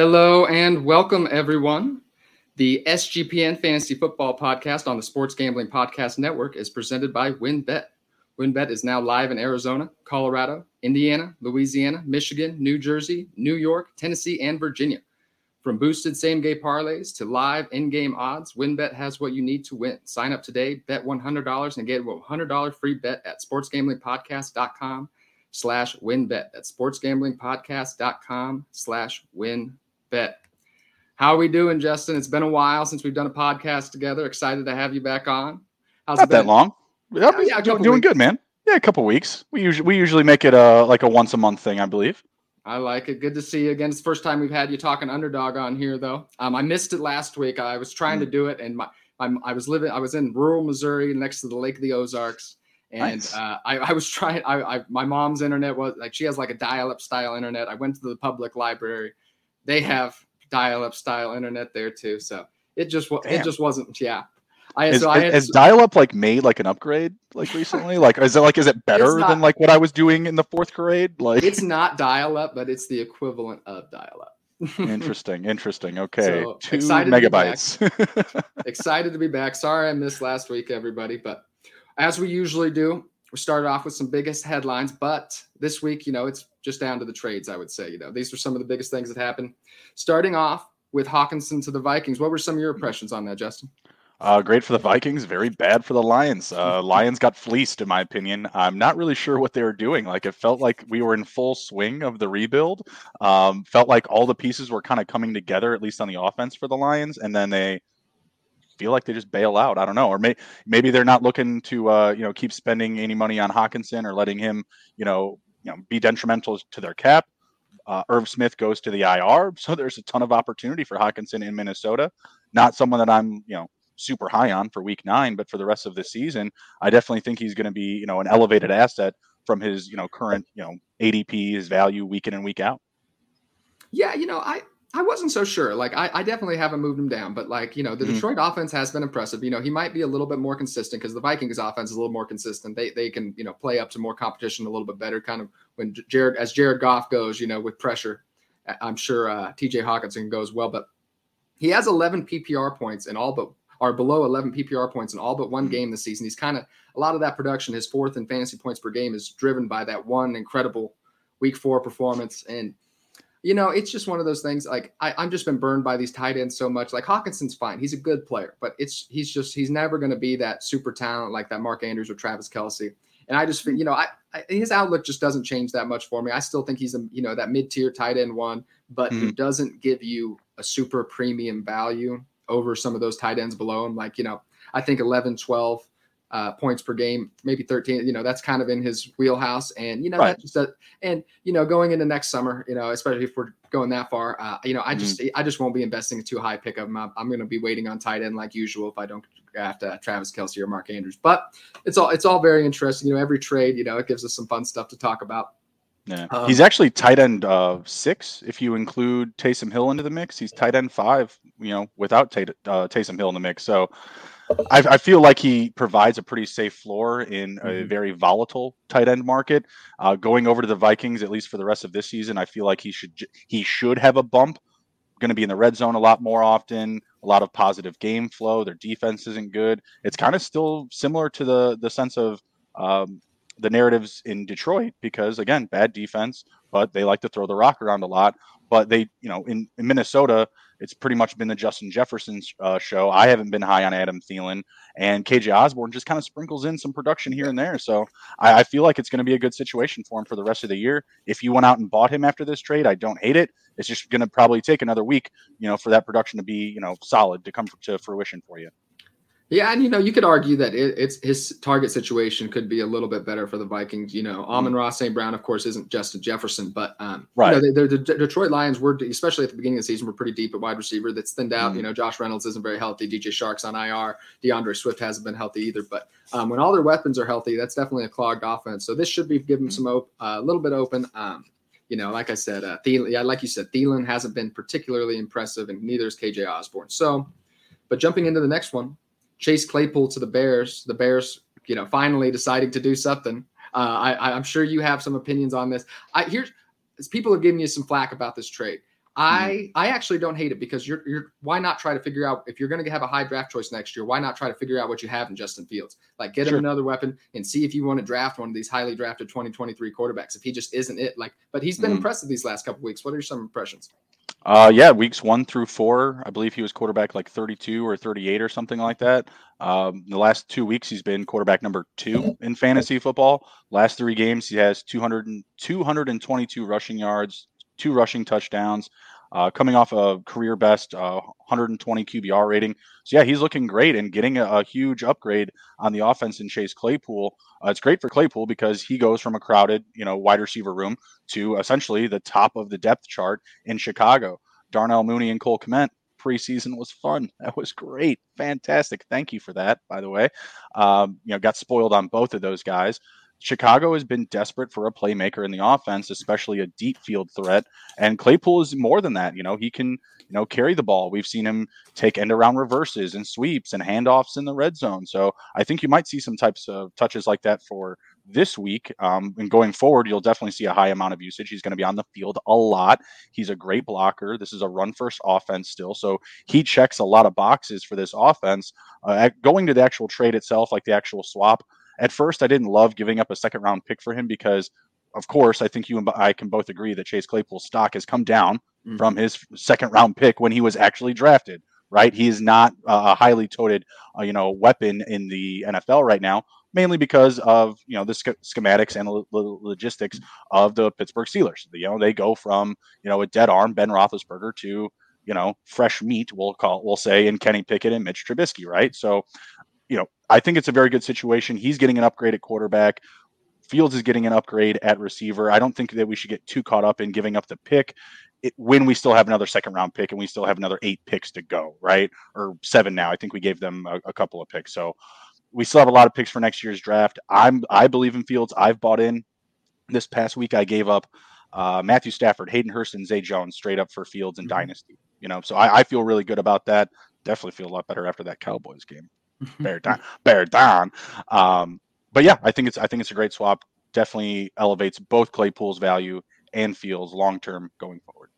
Hello and welcome, everyone. The SGPN Fantasy Football Podcast on the Sports Gambling Podcast Network is presented by WynnBET. WynnBET is now live in Arizona, Colorado, Indiana, Louisiana, Michigan, New Jersey, New York, Tennessee, and Virginia. From boosted same game parlays to live in game odds, WynnBET has what you need to win. Sign up today, bet $100 and get a $100 free bet at sportsgamblingpodcast.com slash wynnbet. That's sportsgamblingpodcast.com slash wynnbet. How are we doing, Justin? It's been a while since we've done a podcast together. Excited to have you back on. How's Not it been? that long. Yep, yeah, yeah, doing weeks. good, man. Yeah, a couple weeks. We usually we usually make it a like a once a month thing, I believe. I like it. Good to see you again. It's the first time we've had you talking underdog on here, though. Um, I missed it last week. I was trying mm. to do it, and my, my I was living. I was in rural Missouri, next to the Lake of the Ozarks, and nice. uh, I, I, was trying. I, I, my mom's internet was like she has like a dial-up style internet. I went to the public library. They have dial-up style internet there too. So it just Damn. it just wasn't. Yeah, I, is, so I is, dial up like made like an upgrade like recently? like is it like is it better not, than like what I was doing in the fourth grade? Like it's not dial up, but it's the equivalent of dial up. interesting, interesting. Okay, so, two megabytes. To excited to be back. Sorry I missed last week, everybody, but as we usually do, we started off with some biggest headlines, but this week, you know, it's just down to the trades. I would say, you know, these are some of the biggest things that happened. Starting off with Hockenson to the Vikings. What were some of your impressions on that, Justin? Uh, great for the Vikings, very bad for the Lions. Uh, Lions got fleeced, in my opinion. I'm not really sure what they were doing. Like it felt like we were in full swing of the rebuild. Um, felt like all the pieces were kind of coming together, at least on the offense for the Lions, and then they feel like they just bail out. I don't know, or may, maybe they're not looking to uh, you know keep spending any money on Hockenson or letting him you know you know be detrimental to their cap. Uh, Irv Smith goes to the IR, so there's a ton of opportunity for Hockenson in Minnesota. Not someone that I'm you know super high on for week nine, but for the rest of the season, I definitely think he's going to be, you know, an elevated asset from his, you know, current, you know, ADP, his value week in and week out. Yeah, you know, I I wasn't so sure. Like I, I definitely haven't moved him down, but like, you know, the mm-hmm. Detroit offense has been impressive. You know, he might be a little bit more consistent because the Vikings offense is a little more consistent. They they can, you know, play up to more competition a little bit better, kind of when Jared as Jared Goff goes, you know, with pressure. I'm sure uh, TJ Hockenson goes well, but he has 11 PPR points in all but are below 11 PPR points in all but one mm-hmm. game this season. He's kind of a lot of that production, his fourth in fantasy points per game, is driven by that one incredible week four performance. And you know, it's just one of those things. Like I, I've just been burned by these tight ends so much. Like Hockenson's fine; he's a good player, but it's he's just he's never going to be that super talent like that Mark Andrews or Travis Kelce. And I just, feel you know, I, I, his outlook just doesn't change that much for me. I still think he's a, you know, that mid tier tight end one, but mm-hmm. he doesn't give you a super premium value over some of those tight ends below him. Like, you know, I think 11, 12 uh, points per game, maybe 13, you know, that's kind of in his wheelhouse. And, you know, right. that just, uh, and, you know, going into next summer, you know, especially if we're going that far, uh, you know, I just, mm-hmm. I just won't be investing a too high pickup. I'm, I'm going to be waiting on tight end like usual if I don't draft uh, Travis Kelce or Mark Andrews, but it's all, it's all very interesting. You know, every trade, you know, it gives us some fun stuff to talk about. Yeah. Um, he's actually tight end uh, six if you include Taysom Hill into the mix. He's tight end five, you know, without Tay- uh, Taysom Hill in the mix. So I, I, feel like he provides a pretty safe floor in a mm-hmm. very volatile tight end market. Uh, going over to the Vikings, at least for the rest of this season, I feel like he should he should have a bump. Going to be in the red zone a lot more often. A lot of positive game flow. Their defense isn't good. It's kind of still similar to the the sense of um, the narratives in Detroit because again, bad defense, but they like to throw the rock around a lot. But they, you know, in, in Minnesota, it's pretty much been the Justin Jefferson uh, show. I haven't been high on Adam Thielen, and KJ Osborn just kind of sprinkles in some production here and there. So I, I feel like it's going to be a good situation for him for the rest of the year. If you went out and bought him after this trade, I don't hate it. It's just going to probably take another week, you know, for that production to be, you know, solid to come to fruition for you. Yeah, and you know, you could argue that it, it's his target situation could be a little bit better for the Vikings. You know, Amon-Ra St. Brown, of course, isn't Justin Jefferson, but um, right. You know, the, the, Detroit Lions were, especially at the beginning of the season, were pretty deep at wide receiver. That's thinned out. Mm-hmm. You know, Josh Reynolds isn't very healthy. DJ Chark's on IR. DeAndre Swift hasn't been healthy either. But um, when all their weapons are healthy, that's definitely a clogged offense. So this should be giving mm-hmm. some op- uh, a little bit open. Um, you know, like I said, uh, Thielen, yeah, like you said, Thielen hasn't been particularly impressive, and neither is KJ Osborn. So, but jumping into the next one, Chase Claypool to the Bears. The Bears, you know, finally deciding to do something. Uh, I, am sure you have some opinions on this. I here's people are giving you some flack about this trade. I mm-hmm. I actually don't hate it because you're you're why not try to figure out if you're going to have a high draft choice next year? Why not try to figure out what you have in Justin Fields? Like get sure. him another weapon and see if you want to draft one of these highly drafted 2023 quarterbacks. If he just isn't it, like, but he's been mm. impressive these last couple weeks. What are some impressions? Uh, yeah, weeks one through four, I believe he was quarterback like 32 or 38 or something like that. Um, the last two weeks, he's been quarterback number two in fantasy football. Last three games, he has 200 222 rushing yards, two rushing touchdowns, uh, coming off a career best uh, 120 QBR rating. So yeah, he's looking great and getting a, a huge upgrade on the offense in Chase Claypool. Uh, it's great for Claypool because he goes from a crowded, you know, wide receiver room to essentially the top of the depth chart in Chicago. Darnell Mooney and Cole Kmet preseason was fun. That was great, fantastic. Thank you for that, by the way. Um, you know, got spoiled on both of those guys. Chicago has been desperate for a playmaker in the offense, especially a deep field threat. And Claypool is more than that. You know, he can, you know, carry the ball. We've seen him take end around reverses and sweeps and handoffs in the red zone. So I think you might see some types of touches like that for this week. Um, and going forward, you'll definitely see a high amount of usage. He's going to be on the field a lot. He's a great blocker. This is a run first offense still. So he checks a lot of boxes for this offense. Uh, going to the actual trade itself, like the actual swap, at first, I didn't love giving up a second round pick for him because, of course, I think you and I can both agree that Chase Claypool's stock has come down mm-hmm. from his second round pick when he was actually drafted. Right, he is not a highly toted, uh, you know, weapon in the NFL right now, mainly because of you know the sch- schematics and lo- logistics of the Pittsburgh Steelers. You know, they go from you know a dead arm Ben Roethlisberger to you know fresh meat. We'll call we'll say in Kenny Pickett and Mitch Trubisky, right? So you know, I think it's a very good situation. He's getting an upgrade at quarterback. Fields is getting an upgrade at receiver. I don't think that we should get too caught up in giving up the pick it, when we still have another second round pick and we still have another eight picks to go, right? Or seven now. I think we gave them a, a couple of picks. So we still have a lot of picks for next year's draft. I'm I believe in Fields. I've bought in. This past week, I gave up uh, Matthew Stafford, Hayden Hurst, and Zay Jones straight up for Fields and mm-hmm. Dynasty. You know, so I, I feel really good about that. Definitely feel a lot better after that Cowboys game bear down, bear down. Um, but yeah, I think it's I think it's a great swap. Definitely elevates both Claypool's value and Fields long term going forward.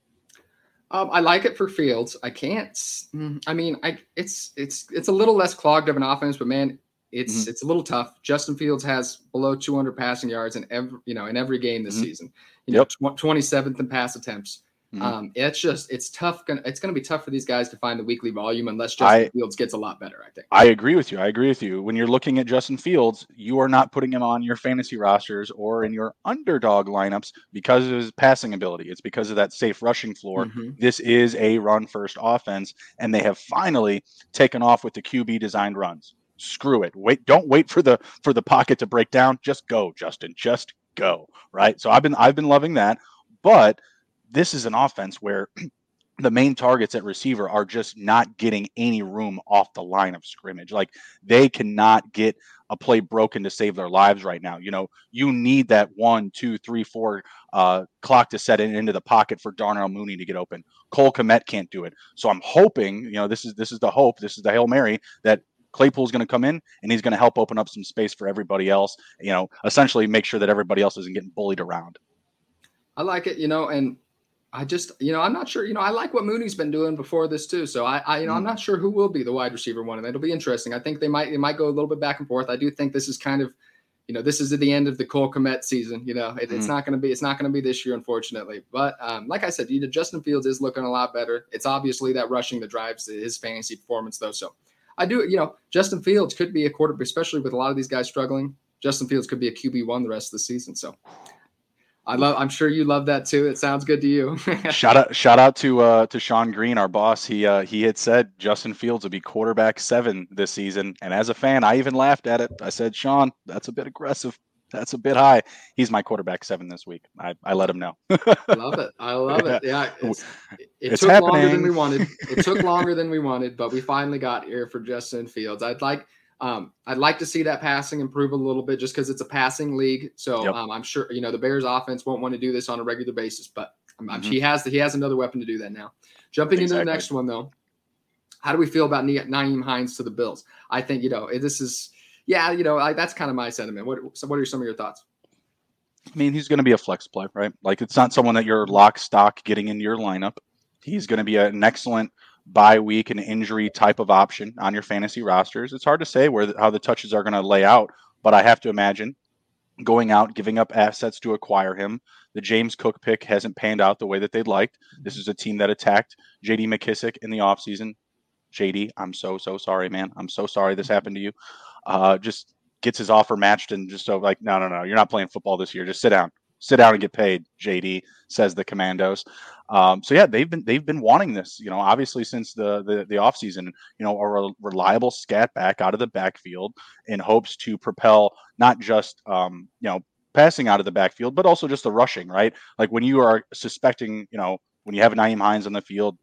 Um, I like it for Fields. I can't. Mm, I mean, I it's it's it's a little less clogged of an offense, but man, it's mm-hmm. it's a little tough. Justin Fields has below 200 passing yards in every you know in every game this mm-hmm. season. You yep. know, 27th in pass attempts. Mm-hmm. Um, it's just it's tough. Gonna, it's going to be tough for these guys to find the weekly volume unless Justin I, Fields gets a lot better. I think. I agree with you. I agree with you. When you're looking at Justin Fields, you are not putting him on your fantasy rosters or in your underdog lineups because of his passing ability. It's because of that safe rushing floor. Mm-hmm. This is a run first offense, and they have finally taken off with the QB designed runs. Screw it. Wait. Don't wait for the for the pocket to break down. Just go, Justin. Just go. Right. So I've been I've been loving that, but this is an offense where the main targets at receiver are just not getting any room off the line of scrimmage. Like they cannot get a play broken to save their lives right now. You know, you need that one, two, three, four uh, clock to set it into the pocket for Darnell Mooney to get open. Cole Kmet can't do it. So I'm hoping, you know, this is this is the hope, this is the hail mary that Claypool's going to come in and he's going to help open up some space for everybody else. You know, essentially make sure that everybody else isn't getting bullied around. I like it, you know, and I just, you know, I'm not sure. You know, I like what Mooney's been doing before this too. So I, I you know, I'm mm. not sure who will be the wide receiver one, and it'll be interesting. I think they might, they might go a little bit back and forth. I do think this is kind of, you know, this is at the end of the Cole Kmet season. You know, it, mm-hmm. it's not going to be, it's not going to be this year, unfortunately. But um, like I said, you know, Justin Fields is looking a lot better. It's obviously that rushing that drives his fantasy performance, though. So I do, you know, Justin Fields could be a quarterback, especially with a lot of these guys struggling. Justin Fields could be a QB one the rest of the season. So I love. I'm sure you love that too. It sounds good to you. shout out! Shout out to uh, to Sean Green, our boss. He uh, he had said Justin Fields would be quarterback seven this season, and as a fan, I even laughed at it. I said, Sean, that's a bit aggressive. That's a bit high. He's my quarterback seven this week. I, I let him know. love it. I love it. Yeah, it's, it, it it's took happening. longer than we wanted. It took longer than we wanted, but we finally got here for Justin Fields. I'd like um, I'd like to see that passing improve a little bit just because it's a passing league. So yep. um, I'm sure you know the Bears offense won't want to do this on a regular basis, but mm-hmm. he has the, he has another weapon to do that now. Jumping exactly. into the next one though, how do we feel about Nyheim Hines to the Bills? I think you know this is yeah you know I, that's kind of my sentiment. What so what are some of your thoughts? I mean, he's going to be a flex play, right? Like it's not someone that you're lock stock getting into your lineup. He's going to be an excellent bye week and injury type of option on your fantasy rosters. It's hard to say where how the touches are going to lay out, but I have to imagine going out, giving up assets to acquire him. The James Cook pick hasn't panned out the way that they'd liked. This is a team that attacked JD McKissic in the offseason. JD, I'm so, so sorry, man. I'm so sorry this happened to you. Uh, just gets his offer matched and just so like, no, no, no, you're not playing football this year. Just sit down sit down and get paid. JD says the Commanders. Um, so yeah, they've been they've been wanting this. You know, obviously since the the, the offseason, you know, a re- reliable scat back out of the backfield in hopes to propel not just um, you know passing out of the backfield, but also just the rushing. Right, like when you are suspecting, you know, when you have Nyheim Hines on the field,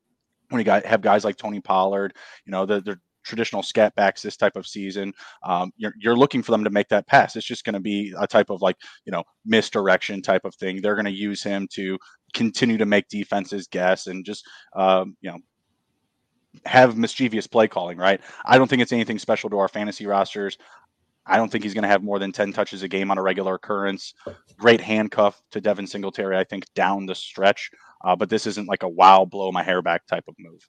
when you got have guys like Tony Pollard, you know, the, the traditional scat backs this type of season, um, you're, you're looking for them to make that pass. It's just going to be a type of like, you know, misdirection type of thing. They're going to use him to continue to make defenses guess and just, um, you know, have mischievous play calling, right? I don't think it's anything special to our fantasy rosters. I don't think he's going to have more than 10 touches a game on a regular occurrence. Great handcuff to Devin Singletary, I think, down the stretch. Uh, but this isn't like a wow, blow my hair back type of move.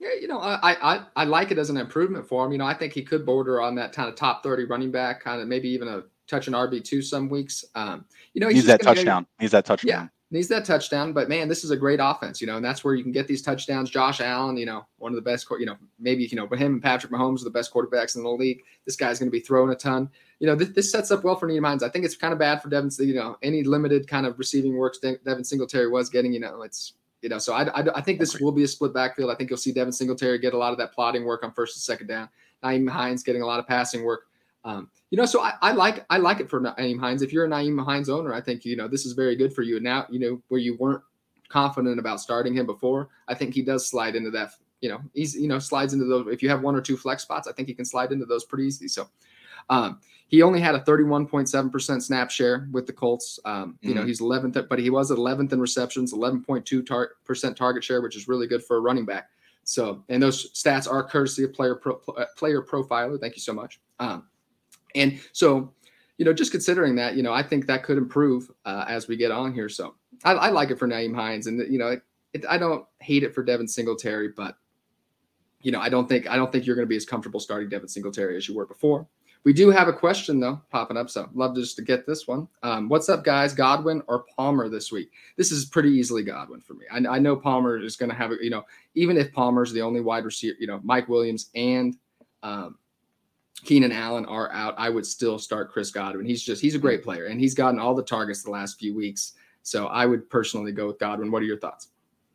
Yeah, you know, I, I I like it as an improvement for him. You know, I think he could border on that kind of top thirty running back, kind of maybe even a touch an RB two some weeks. Um, you know, he's, that touchdown. Go, he's that touchdown. Yeah, needs that touchdown. But man, this is a great offense, you know, and that's where you can get these touchdowns. Josh Allen, you know, one of the best, you know, maybe you know, but him and Patrick Mahomes are the best quarterbacks in the league. This guy's going to be throwing a ton. You know, this, this sets up well for Nyheim Hines. I think it's kind of bad for Devin. You know, any limited kind of receiving works Devin Singletary was getting. You know, it's you know, so I, I, I, think this will be a split backfield. I think you'll see Devin Singletary get a lot of that plotting work on first and second down. Nyheim Hines getting a lot of passing work. Um, you know, so I, I, like I like it for Nyheim Hines. If you're a Nyheim Hines owner, I think you know this is very good for you. And now, you know, where you weren't confident about starting him before, I think he does slide into that. You know, he's you know slides into those. If you have one or two flex spots, I think he can slide into those pretty easily. So, um, he only had a 31.7% snap share with the Colts. Um, you mm-hmm. know, he's 11th, but he was 11th in receptions, 11.2% tar- target share, which is really good for a running back. So, and those stats are courtesy of player pro, uh, player profiler. Thank you so much. Um, and so, you know, just considering that, you know, I think that could improve uh, as we get on here. So, I, I like it for Nyheim Hines, and you know, it, it, I don't hate it for Devin Singletary, but you know, I don't think I don't think you're going to be as comfortable starting Devin Singletary as you were before. We do have a question though popping up, so love just to get this one. Um, what's up, guys? Godwin or Palmer this week? This is pretty easily Godwin for me. I, I know Palmer is going to have, you know, even if Palmer's the only wide receiver, you know, Mike Williams and um, Keenan Allen are out, I would still start Chris Godwin. He's just he's a great player, and he's gotten all the targets the last few weeks. So I would personally go with Godwin. What are your thoughts?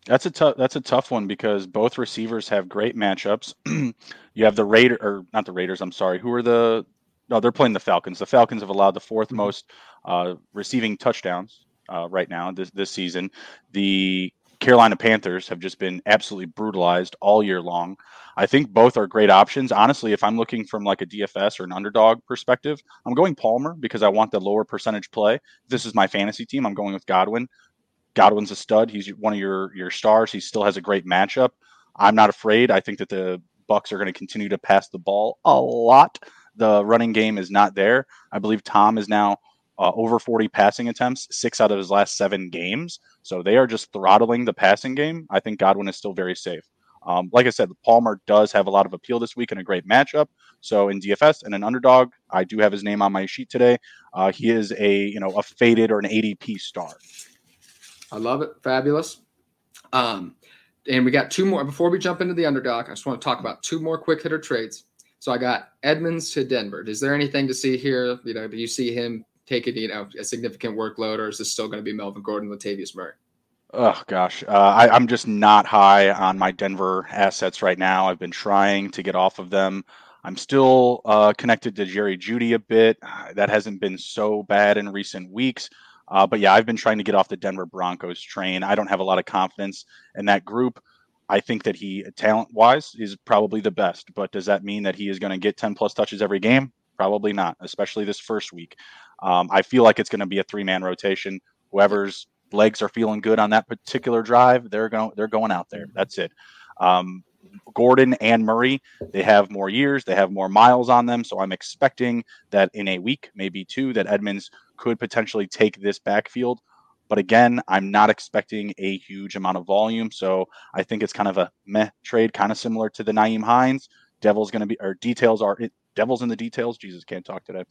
That's a tough. That's a tough one because both receivers have great matchups. you have the Raider, or not the Raiders. I'm sorry. Who are the no, they're playing the Falcons. The Falcons have allowed the fourth mm-hmm. most uh, receiving touchdowns uh, right now this this season. The Carolina Panthers have just been absolutely brutalized all year long. I think both are great options. Honestly, if I'm looking from like a DFS or an underdog perspective, I'm going Palmer because I want the lower percentage play. This is my fantasy team. I'm going with Godwin. Godwin's a stud. He's one of your your stars. He still has a great matchup. I'm not afraid. I think that the Bucs are going to continue to pass the ball a lot the running game is not there. I believe Tom is now uh, over 40 passing attempts, six out of his last seven games. So they are just throttling the passing game. I think Godwin is still very safe. Um, like I said, Palmer does have a lot of appeal this week and a great matchup. So in DFS and an underdog, I do have his name on my sheet today. Uh, he is a you know a faded or an ADP star. I love it. Fabulous. Um, and we got two more before we jump into the underdog. I just want to talk about two more quick hitter trades. So I got Edmonds to Denver. Is there anything to see here? You know, do you see him taking you know a significant workload, or is this still going to be Melvin Gordon, Latavius Murray? Oh gosh, uh, I, I'm just not high on my Denver assets right now. I've been trying to get off of them. I'm still uh, connected to Jerry Jeudy a bit. That hasn't been so bad in recent weeks. Uh, but yeah, I've been trying to get off the Denver Broncos train. I don't have a lot of confidence in that group. I think that he, talent wise, is probably the best. But does that mean that he is going to get 10 plus touches every game? Probably not, especially this first week. Um, I feel like it's going to be a three man rotation. Whoever's legs are feeling good on that particular drive, they're going they're going out there. That's it. Um, Gordon and Murray, they have more years, they have more miles on them. So I'm expecting that in a week, maybe two, that Edmonds could potentially take this backfield But again, I'm not expecting a huge amount of volume. So I think it's kind of a meh trade, kind of similar to the Nyheim Hines. Devil's going to be, or details are, devil's in the details. Jesus, can't talk today.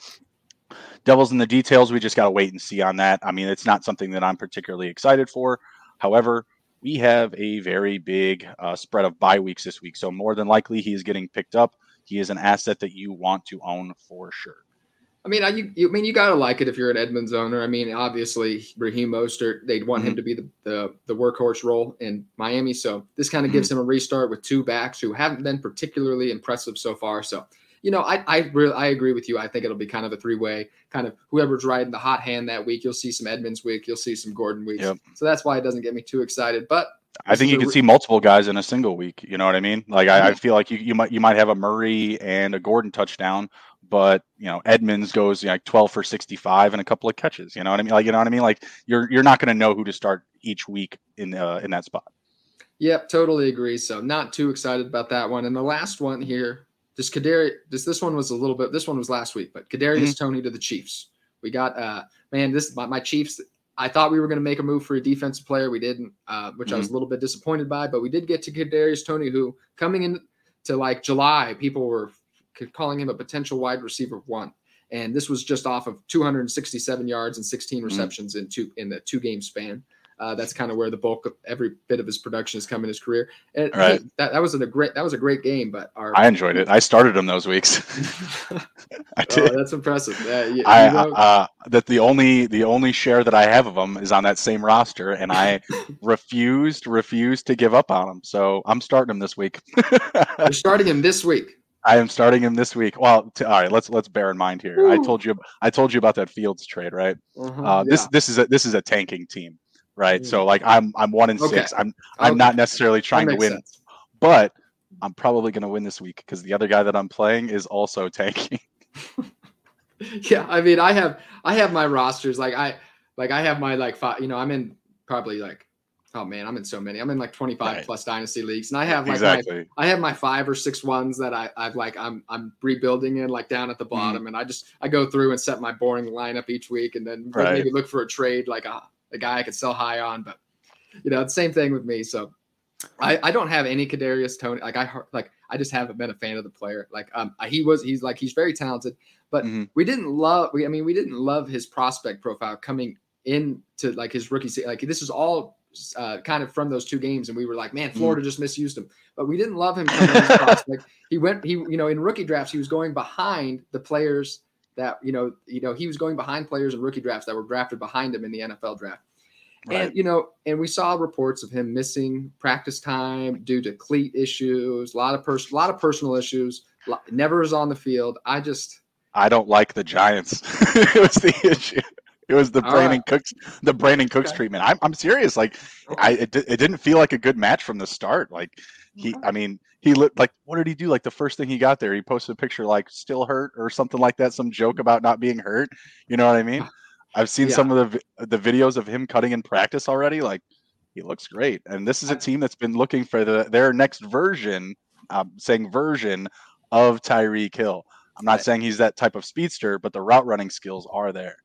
Devil's in the details. We just got to wait and see on that. I mean, it's not something that I'm particularly excited for. However, we have a very big uh, spread of bye weeks this week. So more than likely, he is getting picked up. He is an asset that you want to own for sure. I mean, I, you, you, I mean, you gotta like it if you're an Edmonds owner. I mean, obviously, Raheem Mostert, they'd want mm-hmm. him to be the, the, the workhorse role in Miami. So this kind of mm-hmm. gives him a restart with two backs who haven't been particularly impressive so far. So you know, I I really I agree with you. I think it'll be kind of a three way, kind of whoever's riding the hot hand that week. You'll see some Edmonds week, you'll see some Gordon week. Yep. So that's why it doesn't get me too excited. But I think you can re- see multiple guys in a single week. You know what I mean? Like I, I, feel like you, you might you might have a Murray and a Gordon touchdown, but you know Edmonds goes you know, like twelve for sixty five and a couple of catches. You know what I mean? Like you know what I mean? Like you're you're not going to know who to start each week in uh, in that spot. Yep, totally agree. So not too excited about that one. And the last one here this Kadarius, this this one was a little bit. This one was last week, but Kadarius mm-hmm. Toney to the Chiefs. We got uh man, this my, my Chiefs. I thought we were going to make a move for a defensive player. We didn't, uh, which mm-hmm. I was mm-hmm. a little bit disappointed by. But we did get to Kadarius Toney, who coming into like July, people were calling him a potential wide receiver one, and this was just off of 267 yards and 16 mm-hmm. receptions mm-hmm. in two in the two game span. Uh, that's kind of where the bulk of every bit of his production has come in his career. And right. that, that was a great that was a great game. But our, I enjoyed it. I started him those weeks. I did. Oh, that's impressive. Yeah, I you uh, that the only the only share that I have of him is on that same roster, and I refused refused to give up on him. So I'm starting him this week. You're starting him this week. I am starting him this week. Well, to, all right, let's let's bear in mind here. I told you I told you about that Fields trade, right? Uh-huh, uh, this yeah. this is a this is a tanking team right? So mm. like I'm I'm one in okay. six. I'm I'm okay. not necessarily trying to win, sense. but I'm probably going to win this week because the other guy that I'm playing is also tanking. yeah, I mean, I have I have my rosters like I like I have my like five. You know, I'm in probably like oh man, I'm in so many. I'm in like 25 right. plus dynasty leagues, and I have like exactly. my, I have my five or six ones that I I've like I'm I'm rebuilding in like down at the mm. bottom, mm. and I just I go through and set my boring lineup each week, and then right. maybe look for a trade like a a guy I could sell high on, but you know, the same thing with me. So I, I don't have any Kadarius Toney. Like I like I just haven't been a fan of the player. Like um he was he's like he's very talented, but mm-hmm. we didn't love we I mean we didn't love his prospect profile coming into like his rookie like this is all uh, kind of from those two games, and we were like, man, mm-hmm. Florida mm. just misused him. But we didn't love him. prospect. He went, he you know, in rookie drafts, he was going behind the players that you know, you know, he was going behind players in rookie drafts that were drafted behind him in the NFL draft. Right. And you know, and we saw reports of him missing practice time due to cleat issues, a lot of person, a lot of personal issues. Never is on the field. I just, I don't like the Giants. it was the issue. It was the Brandin right. Cooks, the Brandin Cooks okay. treatment. I'm, I'm serious. Like. I it, it didn't feel like a good match from the start. Like he, I mean, he looked like what did he do? Like the first thing he got there, he posted a picture like still hurt or something like that, some joke about not being hurt. You know what I mean? I've seen yeah. some of the the videos of him cutting in practice already. Like he looks great, and this is a team that's been looking for the their next version. Um, saying version of Tyreek Hill. I'm not saying he's that type of speedster, but the route running skills are there.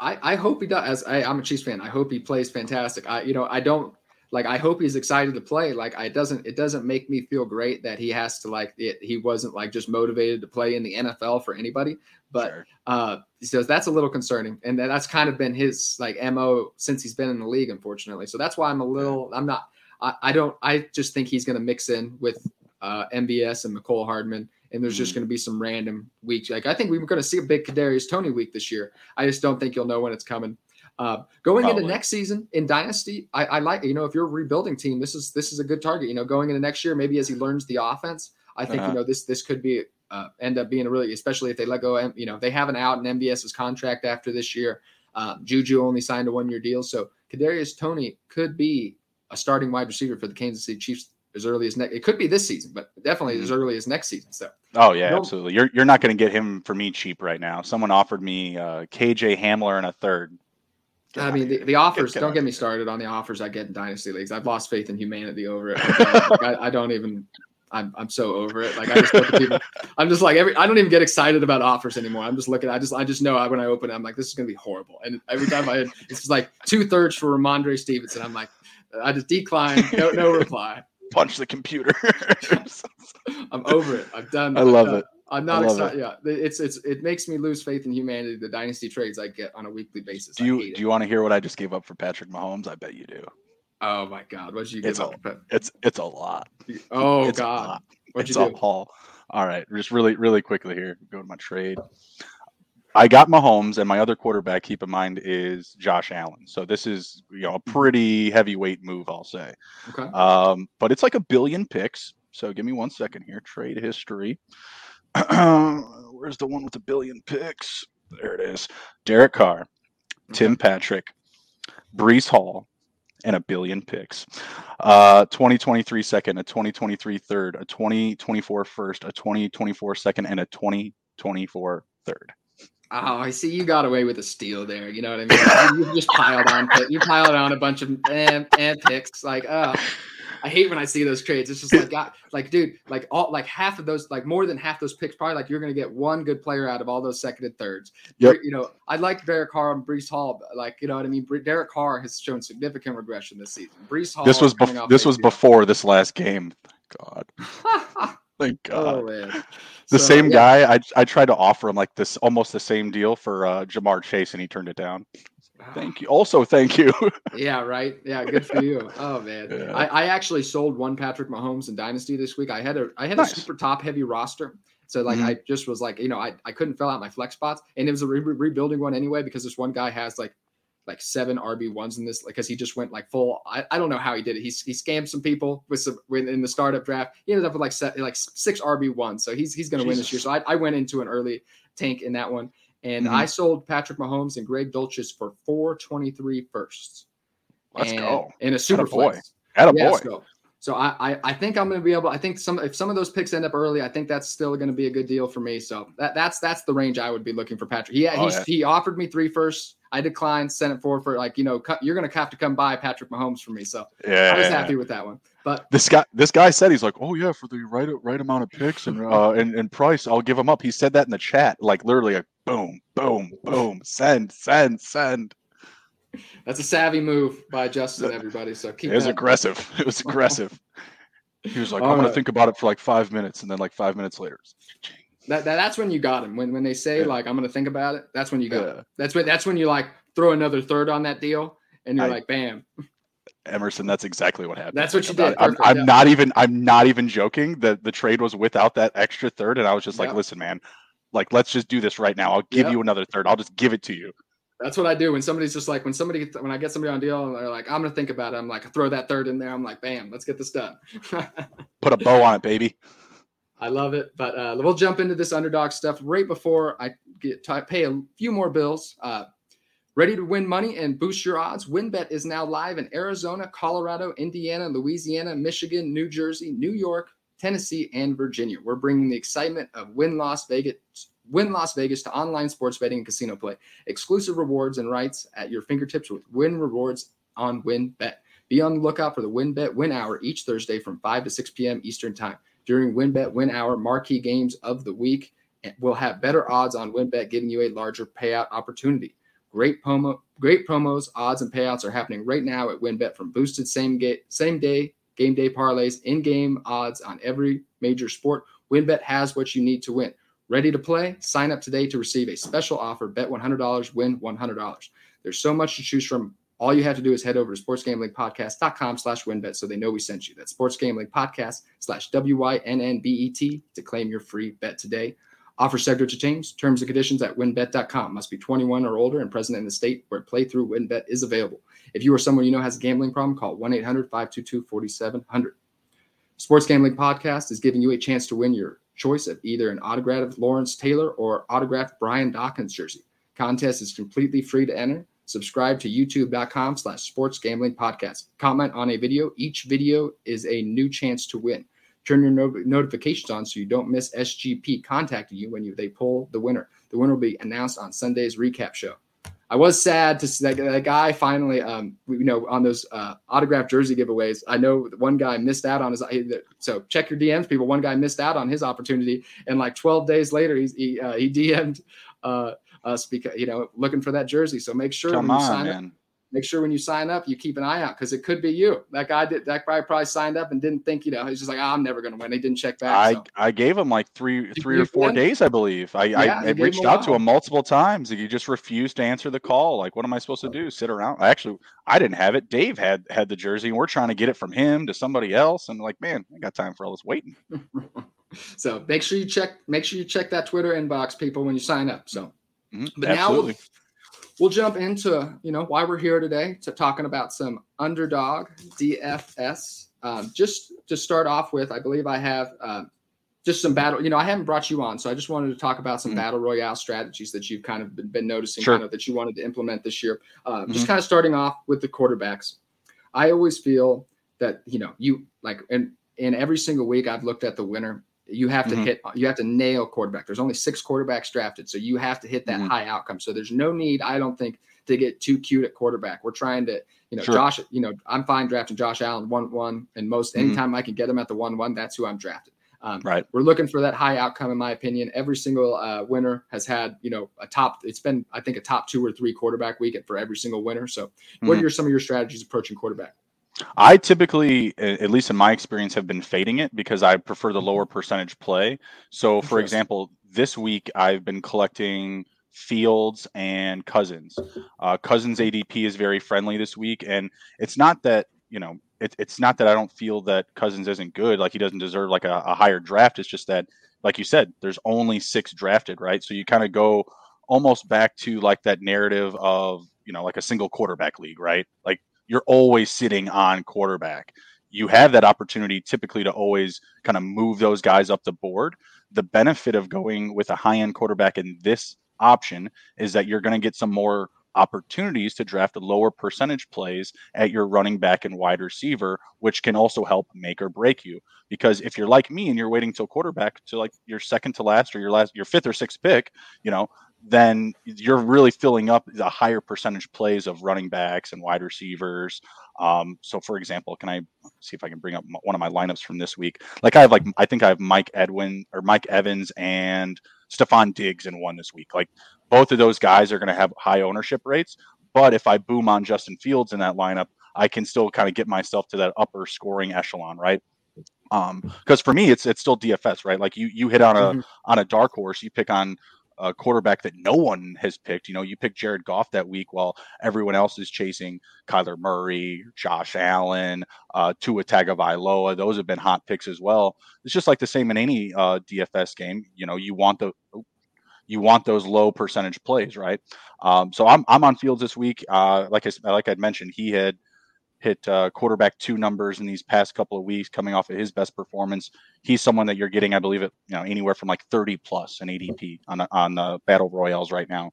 I, I hope he does. As I, I'm a Chiefs fan, I hope he plays fantastic. I you know I don't like I hope he's excited to play. Like I doesn't it doesn't make me feel great that he has to like it, he wasn't like just motivated to play in the NFL for anybody. But sure. uh so that's a little concerning. And that's kind of been his like MO since he's been in the league, unfortunately. So that's why I'm a little I'm not I, I don't I just think he's gonna mix in with uh MVS and Mecole Hardman. And there's just going to be some random weeks. Like I think we are going to see a big Kadarius Toney week this year. I just don't think you'll know when it's coming. Uh, going Probably. into next season in Dynasty, I, I, like you know if you're a rebuilding team, this is this is a good target. You know, going into next year, maybe as he learns the offense, I think uh-huh. you know this this could be uh, end up being a really, especially if they let go. You know, they have an out in MVS's contract after this year. Um, Juju only signed a one year deal, so Kadarius Toney could be a starting wide receiver for the Kansas City Chiefs as early as next. It could be this season, but definitely mm-hmm. as early as next season. So. Oh yeah, absolutely. You're you're not going to get him for me cheap right now. Someone offered me uh, KJ Hamler and a third I mean, the, the offers, don't get me started on the offers I get in dynasty leagues. I've lost faith in humanity over it. I, I, don't even I'm I'm so over it. Like I just look at people. I'm just like every. I don't even get excited about offers anymore. I'm just looking. I just I just know when I open it, I'm like this is gonna be horrible. And every time I it's like two thirds for Rhamondre Stevenson. I'm like I just decline. No no reply. Punch the computer. I'm over it. I've done. I love it. I'm not excited. It. Yeah, it's it's it makes me lose faith in humanity. The dynasty trades I get on a weekly basis. Do you do you want to hear what I just gave up for Patrick Mahomes? I bet you do. Oh my God! What did you get? It's a, it's it's a lot. Oh it's God! What'd it's you do? a haul. All right, just really really quickly here. Go to my trade. I got Mahomes, and my other quarterback. Keep in mind is Josh Allen. So this is you know a mm-hmm. pretty heavyweight move, I'll say. Okay. Um, but it's like a billion picks. So give me one second here. Trade history. Where's the one with a billion picks? There it is. Derek Carr, Tim Patrick, Breece Hall, and a billion picks. Uh, 2023 second, a 2023 third, a 2024 first, a 2024 second, and a 2024 third. Oh, I see. You got away with a steal there. You know what I mean? you just piled on. You piled on a bunch of and, picks. Like, oh, I hate when I see those trades. It's just like, God, like, dude, like all, like half of those, like more than half those picks, probably like you're going to get one good player out of all those second and thirds. Yep. You know, I like Derek Carr and Breece Hall. Like, you know what I mean? Derek Carr has shown significant regression this season. Breece Hall. This was bef- this was before this last game. God. Thank oh, God. Oh man. The so, same yeah. guy. I I tried to offer him like this almost the same deal for uh, Ja'Marr Chase, and he turned it down. Thank you. Also, thank you. yeah, right. Yeah, good for you. Oh man, yeah. I, I actually sold one Patrick Mahomes in Dynasty this week. I had a I had nice. a super top heavy roster. So like mm-hmm. I just was like, you know, I, I couldn't fill out my flex spots, and it was a re- rebuilding one anyway because this one guy has like like seven RB ones in this because he just went like full. I, I don't know how he did it. He, he scammed some people with some in the startup draft. He ended up with like set, like six RB ones, so he's he's going to win this year. So I, I went into an early tank in that one. And mm-hmm. I sold Patrick Mahomes and Greg Dulcich for 423 firsts. Let's and, go. In a super boy. At a boy. So I, I, I think I'm going to be able. I think some if some of those picks end up early, I think that's still going to be a good deal for me. So that that's that's the range I would be looking for Patrick. Yeah, oh, yeah. he offered me three firsts. I declined, sent it forward for like you know you're going to have to come buy Patrick Mahomes for me. So yeah, I was happy with that one. But this guy this guy said he's like, oh yeah, for the right right amount of picks and uh and, and price, I'll give him up. He said that in the chat, like literally like boom, boom, boom, send, send, send. That's a savvy move by Justin, everybody. So keep it It was aggressive. It was aggressive. He was like, All I'm right. gonna think about it for like five minutes, and then like five minutes later. That, that, that's when you got him. When when they say yeah. like I'm gonna think about it, that's when you got yeah. him. That's when that's when you like throw another third on that deal, and you're I, like, bam. Emerson, that's exactly what happened. That's what you did. I'm, I'm yeah. not even I'm not even joking. that the trade was without that extra third, and I was just like, listen, man, like let's just do this right now. I'll give you another third. I'll just give it to you. That's what I do when somebody's just like when somebody when I get somebody on deal and they're like I'm gonna think about it. I'm like I throw that third in there. I'm like bam, let's get this done. Put a bow on it, baby. I love it, but uh, we'll jump into this underdog stuff right before I get to pay a few more bills. Uh, ready to win money and boost your odds? WynnBET is now live in Arizona, Colorado, Indiana, Louisiana, Michigan, New Jersey, New York, Tennessee, and Virginia. We're bringing the excitement of Wynn Las Vegas Wynn Las Vegas to online sports betting and casino play. Exclusive rewards and rights at your fingertips with Wynn Rewards on WynnBET. Be on the lookout for the WynnBET Win Hour each Thursday from 5 to 6 p.m. Eastern Time. During WynnBET Win Hour, marquee games of the week will have better odds on WynnBET, giving you a larger payout opportunity. Great promo, great promos, odds, and payouts are happening right now at WynnBET from boosted same game, same day game day parlays, in-game odds on every major sport. WynnBET has what you need to win. Ready to play? Sign up today to receive a special offer. Bet $100, win $100. There's so much to choose from. All you have to do is head over to sportsgamblingpodcast.com slash wynnbet so they know we sent you. That's sportsgamblingpodcast slash W-Y-N-N-B-E-T to claim your free bet today. Offer subject to change. Terms and conditions at wynnbet.com. Must be 21 or older and present in the state where playthrough WynnBET is available. If you or someone you know has a gambling problem, call 1-800-522-4700. Sports Gambling Podcast is giving you a chance to win your choice of either an autographed Lawrence Taylor or autographed Brian Dawkins jersey. Contest is completely free to enter. Subscribe to youtube.com slash sports gambling podcast. Comment on a video. Each video is a new chance to win. Turn your no- notifications on so you don't miss SGP contacting you when you, they pull the winner. The winner will be announced on Sunday's recap show. I was sad to see that, that guy finally, um, you know, on those uh, autographed jersey giveaways. I know one guy missed out on his. So check your DMs, people. One guy missed out on his opportunity, and like 12 days later, he's, he uh, he DM'd uh, us because you know looking for that jersey. So make sure Come when you on, sign man. up, make sure when you sign up, you keep an eye out because it could be you. That guy did. That guy probably signed up and didn't think. You know, he's just like, oh, I'm never going to win. He didn't check back. I, so. I gave him like three three or four days, I believe. I, Yeah, I, I reached out to him multiple times. He just refused to answer the call. Like, what am I supposed to do? Sit around? Actually, I didn't have it. Dave had had the jersey, and we're trying to get it from him to somebody else. And like, man, I got time for all this waiting. so make sure you check. Make sure you check that Twitter inbox, people, when you sign up. So. Mhm, But now we'll, jump into you know why we're here today to talking about some underdog DFS. Um, just to start off with, I believe I have um, just some battle. You know, I haven't brought you on, so I just wanted to talk about some Mhm. battle royale strategies that you've kind of been, been noticing, Sure. kind of that you wanted to implement this year. Uh, Mhm. Just kind of starting off with the quarterbacks. I always feel that you know you like and in every single week I've looked at the winner. You have to Mhm. hit. You have to nail quarterback. There's only six quarterbacks drafted, so you have to hit that Mhm. high outcome. So there's no need, I don't think, to get too cute at quarterback. We're trying to, you know, Sure. Josh. You know, I'm fine drafting Josh Allen one one, and most Mhm. anytime I can get him at the one one, that's who I'm drafting. Um, Right. We're looking for that high outcome, in my opinion. Every single uh, winner has had, you know, a top. It's been, I think, a top two or three quarterback week for every single winner. So, what Mhm. are your, some of your strategies approaching quarterback? I typically, at least in my experience, have been fading it because I prefer the lower percentage play. So, for example, this week I've been collecting Fields and Cousins. Uh, Cousins ADP is very friendly this week, and it's not that you know, it, it's not that I don't feel that Cousins isn't good, like he doesn't deserve like a, a higher draft. It's just that, like you said, there's only six drafted, right? So you kind of go almost back to like that narrative of you know, like a single quarterback league, right? Like you're always sitting on quarterback. You have that opportunity typically to always kind of move those guys up the board. The benefit of going with a high end quarterback in this option is that you're going to get some more opportunities to draft lower percentage plays at your running back and wide receiver, which can also help make or break you. Because if you're like me and you're waiting till quarterback to like your second to last or your last your fifth or sixth pick, you know, then you're really filling up the higher percentage plays of running backs and wide receivers. Um, so, for example, can I see if I can bring up one of my lineups from this week? Like I have, like I think I have Mike Edwin or Mike Evans and Stefon Diggs in one this week. Like both of those guys are going to have high ownership rates. But if I boom on Justin Fields in that lineup, I can still kind of get myself to that upper scoring echelon, right? Um, because for me, it's it's still DFS, right? Like you you hit on a Mhm. on a dark horse, you pick on a quarterback that no one has picked. You know, you pick Jared Goff that week while everyone else is chasing Kyler Murray, Josh Allen, uh, Tua Tagovailoa. Those have been hot picks as well. It's just like the same in any uh, DFS game. You know, you want the you want those low percentage plays, right? Um, so I'm I'm on Fields this week. Uh, like I like I'd mentioned, he had hit uh, quarterback two numbers in these past couple of weeks, coming off of his best performance. He's someone that you're getting, I believe, it you know anywhere from like 30 plus an ADP on on uh, battle royales right now.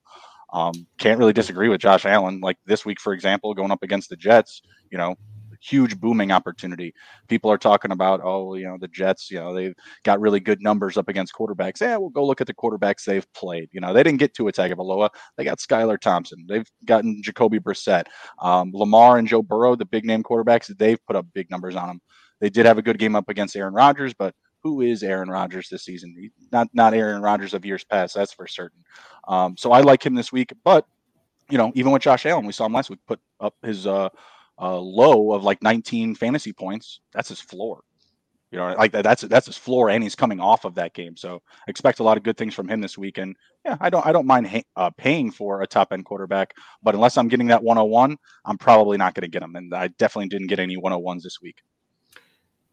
Um, can't really disagree with Josh Allen. Like this week, for example, going up against the Jets, you know, huge booming opportunity. People are talking about, oh, you know, the Jets, you know, they've got really good numbers up against quarterbacks. Yeah, we'll go look at the quarterbacks they've played. You know, they didn't get to a Tagovailoa. They got Skylar Thompson. They've gotten Jacoby Brissett. Um, Lamar and Joe Burrow, the big name quarterbacks, they've put up big numbers on them. They did have a good game up against Aaron Rodgers, but who is Aaron Rodgers this season? Not not Aaron Rodgers of years past, that's for certain. Um, so I like him this week, but you know, even with Josh Allen, we saw him last week put up his uh, uh, low of like 19 fantasy points. That's his floor. You know, like that, that's that's his floor, and he's coming off of that game. So expect a lot of good things from him this week. And yeah, I don't I don't mind ha- uh, paying for a top end quarterback, but unless I'm getting that 101, I'm probably not going to get him. And I definitely didn't get any 101s this week.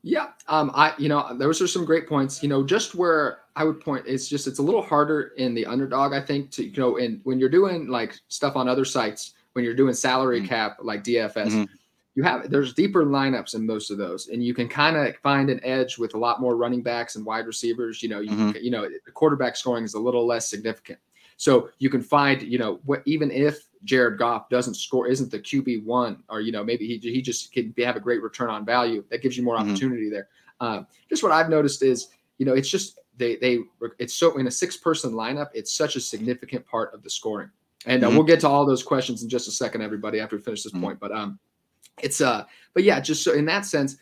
Yeah, um, I you know those are some great points. You know, just where I would point, it's just it's a little harder in the underdog. I think to you know, and when you're doing like stuff on other sites, when you're doing salary Mhm. cap like DFS, Mhm. you have there's deeper lineups in most of those, and you can kind of find an edge with a lot more running backs and wide receivers. You know, you Mhm. you know, the quarterback scoring is a little less significant. So you can find, you know, what even if Jared Goff doesn't score, isn't the QB one, or you know, maybe he he just can have a great return on value. That gives you more Mhm. opportunity there. Um, just what I've noticed is, you know, it's just they they it's so in a six person lineup, it's such a significant part of the scoring. And uh, mm-hmm. we'll get to all those questions in just a second, everybody, after we finish this mm-hmm. point. But um, it's uh, but yeah, just so in that sense,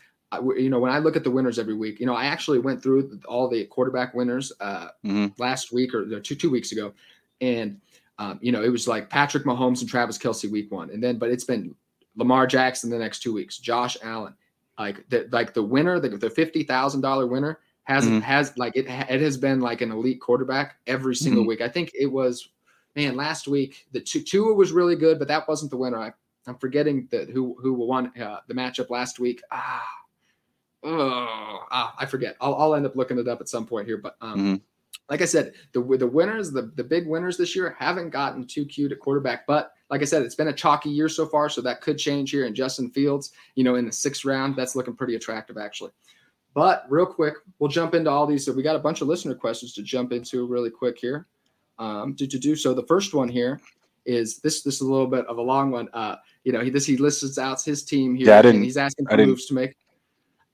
you know, when I look at the winners every week, you know, I actually went through all the quarterback winners uh, mm-hmm. last week or two two weeks ago, and um, you know, it was like Patrick Mahomes and Travis Kelce week one, and then but it's been Lamar Jackson the next two weeks, Josh Allen, like the like the winner, the, the fifty thousand dollar winner has mm-hmm. has like it it has been like an elite quarterback every single mm-hmm. week. I think it was man last week the two Tua was really good, but that wasn't the winner. I I'm forgetting the who who won uh, the matchup last week. Ah, oh, ah, I forget. I'll I'll end up looking it up at some point here, but um. Mm-hmm. Like I said, the the winners, the, the big winners this year haven't gotten too cute at quarterback, but like I said, it's been a chalky year so far, so that could change here. And Justin Fields, you know, in the sixth round, that's looking pretty attractive actually. But real quick, we'll jump into all these. So we got a bunch of listener questions to jump into really quick here. Um, to, to do so, the first one here is this. This is a little bit of a long one. Uh, you know, he this he lists out his team here, yeah, and he's asking for moves to make.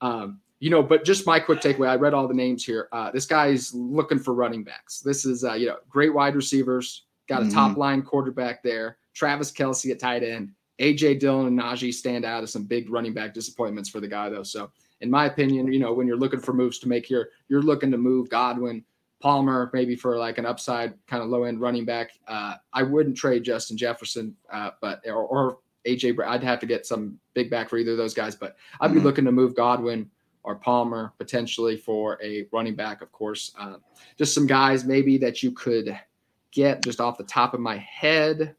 Um, you know, but just my quick takeaway. I read all the names here. Uh, this guy's looking for running backs. This is uh, you know great wide receivers. Got a mm-hmm. top line quarterback there. Travis Kelce at tight end. AJ Dillon and Najee stand out as some big running back disappointments for the guy though. So in my opinion, you know, when you're looking for moves to make here, you're looking to move Godwin, Palmer, maybe for like an upside kind of low end running back. Uh, I wouldn't trade Justin Jefferson, uh, but or, or AJ. I'd have to get some big back for either of those guys, but I'd be mm-hmm. looking to move Godwin or Palmer potentially for a running back, of course. Uh, just some guys maybe that you could get just off the top of my head.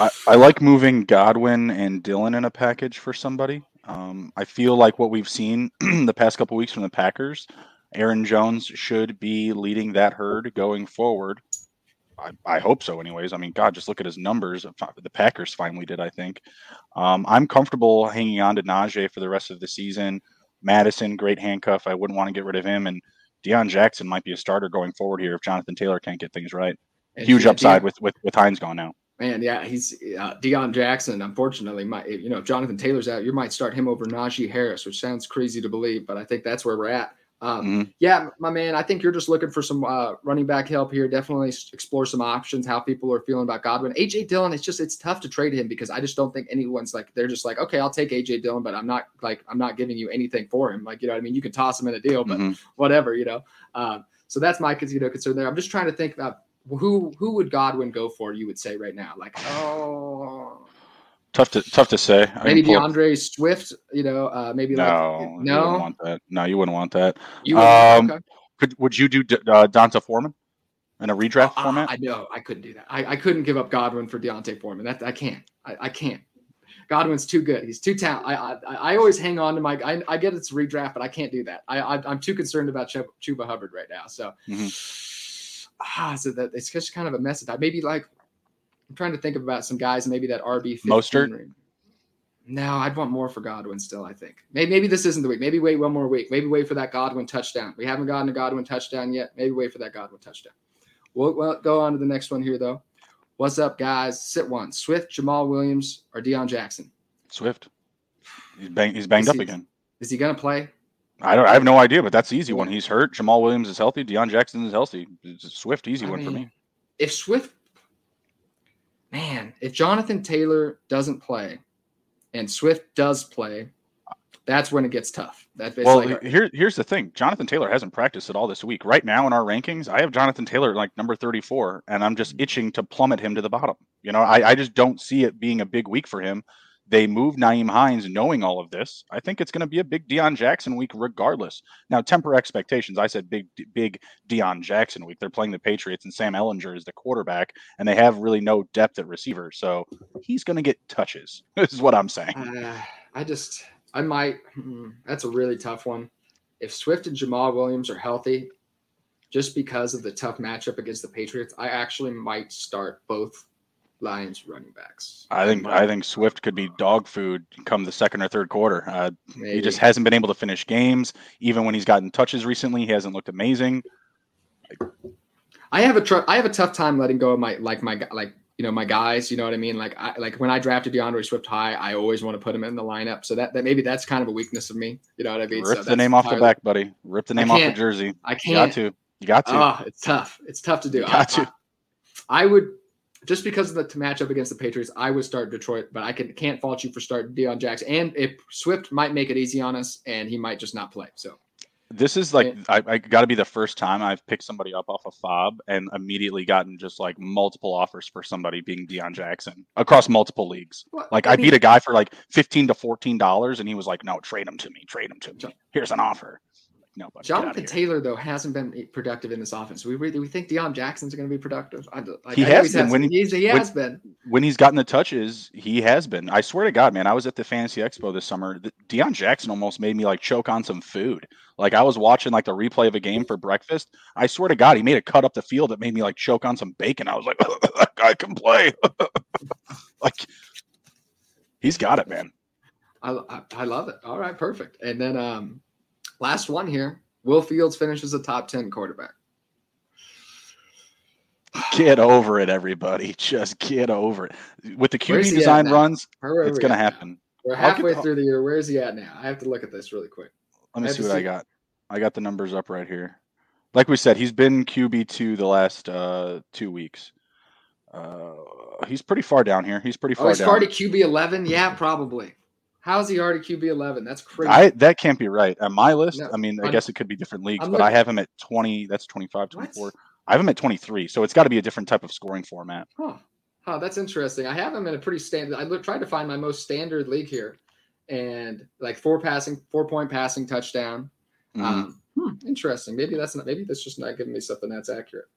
I, I like moving Godwin and Dillon in a package for somebody. Um, I feel like what we've seen the past couple weeks from the Packers, Aaron Jones should be leading that herd going forward. I, I, hope so, anyways. I mean, God, just look at his numbers. The Packers finally did, I think. Um, I'm comfortable hanging on to Najee for the rest of the season. Madison, great handcuff. I wouldn't want to get rid of him. And Deon Jackson might be a starter going forward here if Jonathan Taylor can't get things right. Huge upside with, with with Hines gone now. Man, yeah, he's uh, Deon Jackson. Unfortunately, might you know if Jonathan Taylor's out, you might start him over Najee Harris, which sounds crazy to believe, but I think that's where we're at. Um, mm-hmm. Yeah, my man, I think you're just looking for some uh, running back help here. Definitely explore some options. How people are feeling about Godwin, AJ Dillon. It's just it's tough to trade him because I just don't think anyone's like they're just like okay, I'll take AJ Dillon, but I'm not like I'm not giving you anything for him. Like you know, I mean, you can toss him in a deal, but mm-hmm. whatever, you know. Um, so that's my you know concern there. I'm just trying to think about who who would Godwin go for? You would say right now, like oh, tough to tough to say. Maybe D'Andre up... Swift. You know, uh, maybe no, like, no, want that. No, you wouldn't want that. You um, okay. could would you do uh, D'Onta Foreman in a redraft uh, format? I know I couldn't do that. I, I couldn't give up Godwin for D'Onta Foreman. That I can't. I, I can't. Godwin's too good. He's too talented. I, I, I always hang on to my. I, I get it's redraft, but I can't do that. I, I am too concerned about Chuba Hubbard right now. So. Mm-hmm ah, so that it's just kind of a mess. That maybe like I'm trying to think about some guys, maybe that RB Mostert. No, I'd want more for Godwin still. I think maybe maybe this isn't the week. Maybe wait one more week. Maybe wait for that Godwin touchdown. We haven't gotten a Godwin touchdown yet. Maybe wait for that Godwin touchdown. We'll, we'll go on to the next one here though. What's up, guys? Sit one. Swift, Jamaal Williams, or Deon Jackson? Swift. He's, bang, he's banged is up he, again. Is he gonna play? I don't. I have no idea, but that's the easy one. He's hurt. Jamaal Williams is healthy. Deon Jackson is healthy. It's a swift, easy I one mean, for me. If Swift, man, if Jonathan Taylor doesn't play, and Swift does play, that's when it gets tough. That well, like, here, here's the thing: Jonathan Taylor hasn't practiced at all this week. Right now in our rankings, I have Jonathan Taylor like number 34, and I'm just mm. itching to plummet him to the bottom. You know, I, I just don't see it being a big week for him. They move Nyheim Hines knowing all of this. I think it's going to be a big Deon Jackson week regardless. Now, temper expectations. I said big, big Deon Jackson week. They're playing the Patriots and Sam Ehlinger is the quarterback, and they have really no depth at receiver. So he's going to get touches, this is what I'm saying. Uh, I just, I might, hmm, that's a really tough one. If Swift and Jamaal Williams are healthy, just because of the tough matchup against the Patriots, I actually might start both Lions running backs. I think I think Swift could be dog food come the second or third quarter. Uh, he just hasn't been able to finish games. Even when he's gotten touches recently, he hasn't looked amazing. I have a tr- I have a tough time letting go of my like my like you know my guys. You know what I mean? Like I like when I drafted D'Andre Swift high, I always want to put him in the lineup. So that, that maybe that's kind of a weakness of me. You know what I mean? Rip so the name off the back, buddy. Rip the name off the jersey. I can't. You got to. You got to. Oh, it's tough. It's tough to do. You got I, to. I, I would just because of the matchup against the Patriots, I would start Detroit, but I can, can't fault you for starting Deon Jackson. And if Swift might make it easy on us, and he might just not play. So this is like I, I got to be the first time I've picked somebody up off of FAAB and immediately gotten just like multiple offers for somebody being Deon Jackson across multiple leagues. Well, like I, I mean, beat a guy for like fifteen to fourteen dollars, and he was like, "No, trade him to me, trade him to me. Here's an offer." No, Jonathan Taylor though hasn't been productive in this offense. We we think Deon Jackson's going to be productive. I, like, he has been when he, he when, has been when he's gotten the touches. He has been. I swear to God, man, I was at the Fantasy Expo this summer. Deon Jackson almost made me like choke on some food. Like I was watching like the replay of a game for breakfast. I swear to God, he made a cut up the field that made me like choke on some bacon. I was like, that guy can play. like he's got it, man. I, I, I love it. All right, perfect. And then um Last one here. Will Fields finishes a top 10 quarterback. Get over it, everybody. Just get over it. With the QB design runs, it's going to happen. We're halfway through the year. Where is he at now? I have to look at this really quick. Let me see what see. I got. I got the numbers up right here. Like we said, he's been QB two the last uh, two weeks. Uh, he's pretty far down here. He's pretty oh, far oh, he's down. Far to QB eleven. Yeah, probably. How's he already QB eleven? That's crazy. I that can't be right. On my list, no, I mean, I guess it could be different leagues, I'm but looking, I have him at 20. That's 25, 24. What? I have him at 23. So it's got to be a different type of scoring format. Huh. Huh, that's interesting. I have him in a pretty standard. I look, tried to find my most standard league here, and like four passing, four point passing touchdown. Mm-hmm. Um, hmm, interesting. Maybe that's not. Maybe that's just not giving me something that's accurate.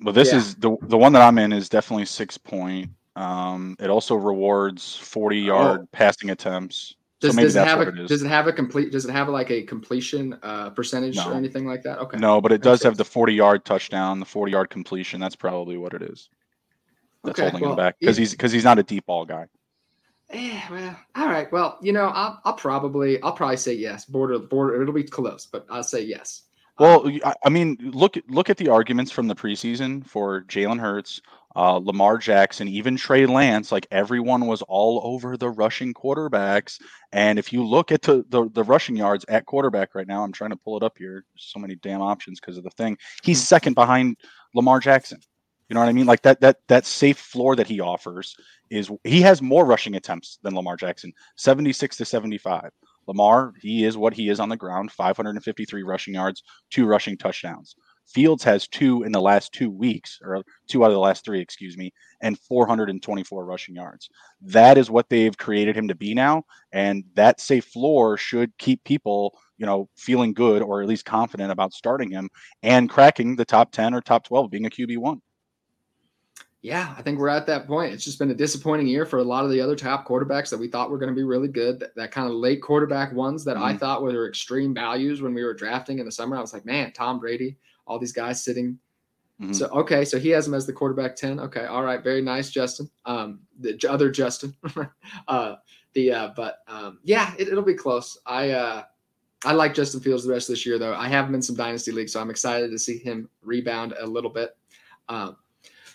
Well, this yeah. is the the one that I'm in is definitely six point um, it also rewards 40 yard oh. passing attempts. Does, so does it have a, it. Does it have a complete? Does it have like a completion uh, percentage no. or anything like that? Okay. No, but it does have the 40 yard touchdown, the 40 yard completion. That's probably what it is. That's okay, holding well, him back because he's because he's not a deep ball guy. Yeah, well, all right. Well, you know, I'll, I'll probably I'll probably say yes. Border border. It'll be close, but I'll say yes. Well, um, I mean, look look at the arguments from the preseason for Jalen Hurts, uh, Lamar Jackson, even Trey Lance, like everyone was all over the rushing quarterbacks. And if you look at the, the, the rushing yards at quarterback right now, I'm trying to pull it up here. There's so many damn options because of the thing. He's hmm. second behind Lamar Jackson. You know what I mean? Like that that that safe floor that he offers is he has more rushing attempts than Lamar Jackson, 76 to 75. Lamar, he is what he is on the ground, 553 rushing yards, two rushing touchdowns. Fields has two in the last two weeks, or two out of the last three, excuse me, and 424 rushing yards. That is what they've created him to be now, and that safe floor should keep people, you know, feeling good or at least confident about starting him and cracking the top 10 or top 12, being a QB one. Yeah, I think we're at that point. It's just been a disappointing year for a lot of the other top quarterbacks that we thought were going to be really good. That, that kind of late quarterback ones that mm-hmm. I thought were extreme values when we were drafting in the summer. I was like, man, Tom Brady, all these guys sitting. Mm-hmm. So okay, so he has him as the quarterback ten. Okay, all right, very nice, Justin. Um, the other Justin. uh, the uh, but um, yeah, it, will be close. I uh, I like Justin Fields the rest of this year though. I have him in some dynasty leagues, so I'm excited to see him rebound a little bit. Um,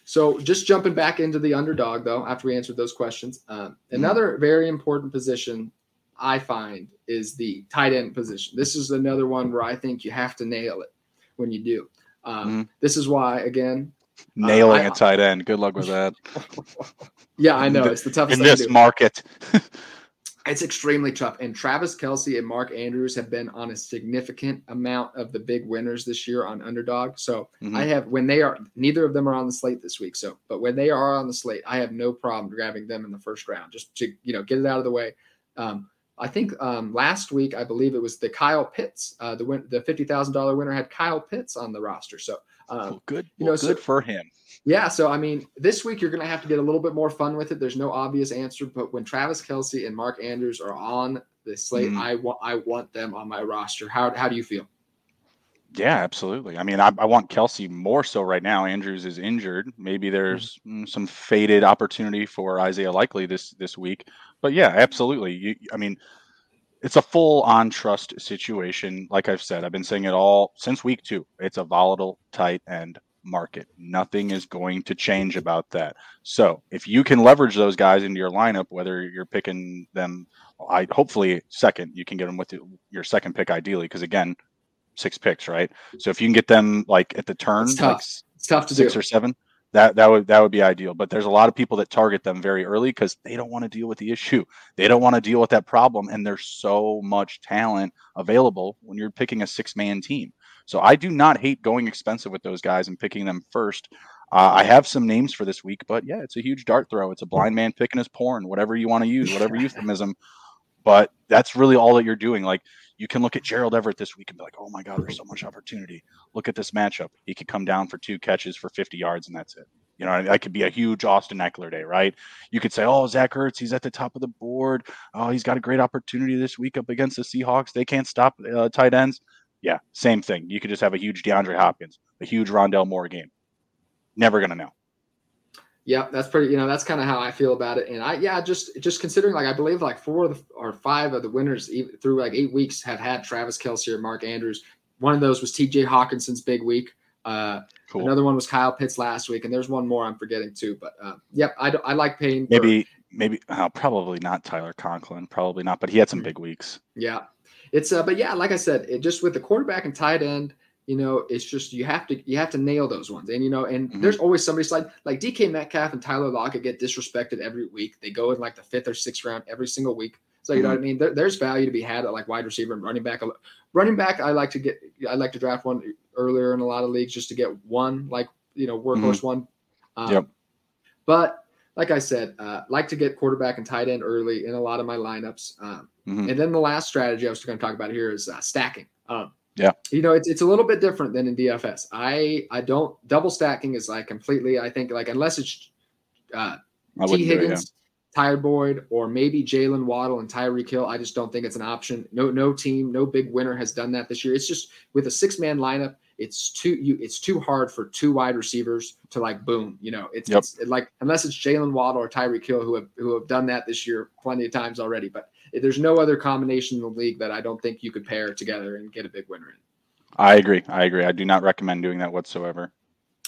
so just jumping back into the underdog though, after we answered those questions, um, mm-hmm. another very important position I find is the tight end position. This is another one where I think you have to nail it when you do. Um, mm-hmm. This is why, again, nailing uh, I, a tight end. Good luck with that. yeah, I know it's the toughest in this market. it's extremely tough. And Travis Kelce and Mark Andrews have been on a significant amount of the big winners this year on underdog. So mm-hmm. I have when they are neither of them are on the slate this week. So, but when they are on the slate, I have no problem grabbing them in the first round just to you know get it out of the way. Um, I think um, last week, I believe it was the Kyle Pitts, uh, the win- the fifty thousand dollar winner had Kyle Pitts on the roster. So um, well, good, you know, good so, for him. Yeah, so I mean, this week you're going to have to get a little bit more fun with it. There's no obvious answer, but when Travis Kelce and Mark Andrews are on the slate, mm. I want I want them on my roster. How how do you feel? Yeah, absolutely. I mean, I, I, want Kelce more so right now. Andrews is injured. Maybe there's mm. some faded opportunity for Isaiah Likely this this week. But yeah, absolutely. You, I mean, it's a full on trust situation. Like I've said, I've been saying it all since week two. It's a volatile tight end market. Nothing is going to change about that. So if you can leverage those guys into your lineup, whether you're picking them, I hopefully second, you can get them with your second pick ideally, because again, six picks, right? So if you can get them like at the turn, it's tough. Like it's tough to six do. or seven. That that would that would be ideal. But there's a lot of people that target them very early because they don't want to deal with the issue. They don't want to deal with that problem, and there's so much talent available when you're picking a six man team. So I do not hate going expensive with those guys and picking them first. Uh, I have some names for this week, but yeah, it's a huge dart throw. It's a blind man picking his porn, whatever you want to use, whatever euphemism. But that's really all that you're doing. Like you can look at Gerald Everett this week and be like, oh my God, there's so much opportunity. Look at this matchup. He could come down for two catches for 50 yards and that's it. You know, that could be a huge Austin Ekeler day, right? You could say, oh, Zach Ertz, he's at the top of the board. Oh, he's got a great opportunity this week up against the Seahawks. They can't stop uh, tight ends. Yeah, same thing. You could just have a huge DeAndre Hopkins, a huge Rondale Moore game. Never gonna know. Yeah, that's pretty. You know, that's kind of how I feel about it. And I, yeah, just just considering, like, I believe like four of the, or five of the winners through like eight weeks have had Travis Kelce or Mark Andrews. One of those was T.J. Hockenson's big week. Uh, cool. Another one was Kyle Pitts last week, and there's one more I'm forgetting too. But uh, yep, I, I like paying. Maybe for, maybe uh, probably not Tyler Conklin, probably not, but he had some mm. big weeks. Yeah, it's uh, but yeah, like I said, it just with the quarterback and tight end, you know, it's just you have to you have to nail those ones. And you know, and mm-hmm. there's always somebody like like DK Metcalf and Tyler Lockett get disrespected every week. They go in like the fifth or sixth round every single week. So you mm-hmm. know what I mm-hmm. mean? There, there's value to be had at like wide receiver and running back. Running back, I like to get I like to draft one earlier in a lot of leagues just to get one like you know workhorse mm-hmm. one. Um, yep. But like I said, uh, like to get quarterback and tight end early in a lot of my lineups. Um, mm-hmm. And then the last strategy I was going to talk about here is uh, stacking. Um, yeah, you know, it's it's a little bit different than in DFS. I I don't double stacking is like completely. I think like unless it's uh, Tee Higgins, it, yeah. Tyler Boyd, or maybe Jaylen Waddle and Tyreek Hill. I just don't think it's an option. No no team, no big winner has done that this year. It's just with a six man lineup it's too you it's too hard for two wide receivers to like boom. You know, it's, yep. it's like unless it's Jaylen Waddle or Tyreek Hill who have who have done that this year plenty of times already. But there's no other combination in the league that I don't think you could pair together and get a big winner in. I agree. I agree. I do not recommend doing that whatsoever.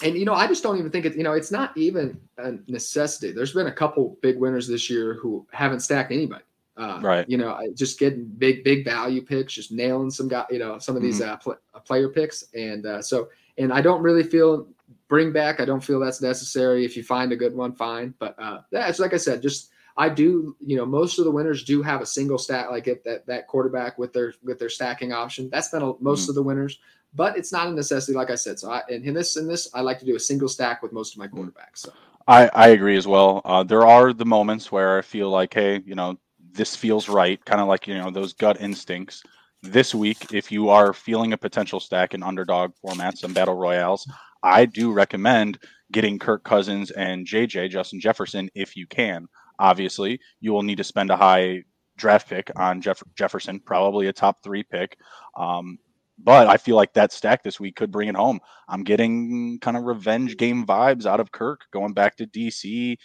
And you know, I just don't even think it. You know, it's not even a necessity. There's been a couple big winners this year who haven't stacked anybody. Uh, right. You know, just getting big, big value picks, just nailing some guy, you know, some of these mm-hmm. uh, pl- uh, player picks. And uh, so, and I don't really feel bring back. I don't feel that's necessary. If you find a good one, fine. But uh, that's like I said, just I do. You know, most of the winners do have a single stack, like it, that that quarterback with their with their stacking option. That's been a, most mm-hmm. of the winners, but it's not a necessity, like I said. So I and in this in this, I like to do a single stack with most of my mm. quarterbacks. So. I, I agree as well. Uh, there are the moments where I feel like, hey, you know, this feels right, kind of like you know those gut instincts. This week, if you are feeling a potential stack in underdog formats and battle royales, I do recommend getting Kirk Cousins and JJ Justin Jefferson if you can. Obviously, you will need to spend a high draft pick on Jeff- Jefferson, probably a top three pick. Um, but I feel like that stack this week could bring it home. I'm getting kind of revenge game vibes out of Kirk going back to DC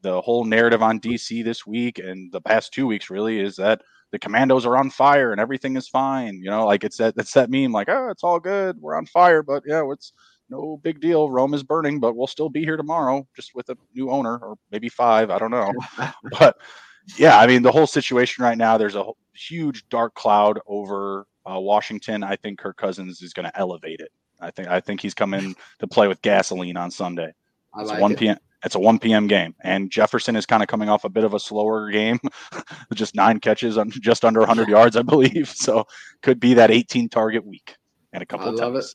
the whole narrative on DC this week and the past two weeks really is that the Commanders are on fire and everything is fine. You know, like it's that it's that meme like, oh, it's all good, we're on fire, but yeah, it's no big deal. Rome is burning, but we'll still be here tomorrow, just with a new owner or maybe five. I don't know, but yeah, I mean the whole situation right now. There's a huge dark cloud over uh, Washington. I think Kirk Cousins is going to elevate it. I think I think he's coming to play with gasoline on Sunday. I like it's 1 p.m. It's a 1 p.m. game, and Jefferson is kind of coming off a bit of a slower game, just nine catches on just under 100 yards, I believe. So could be that 18 target week and a couple I of love it.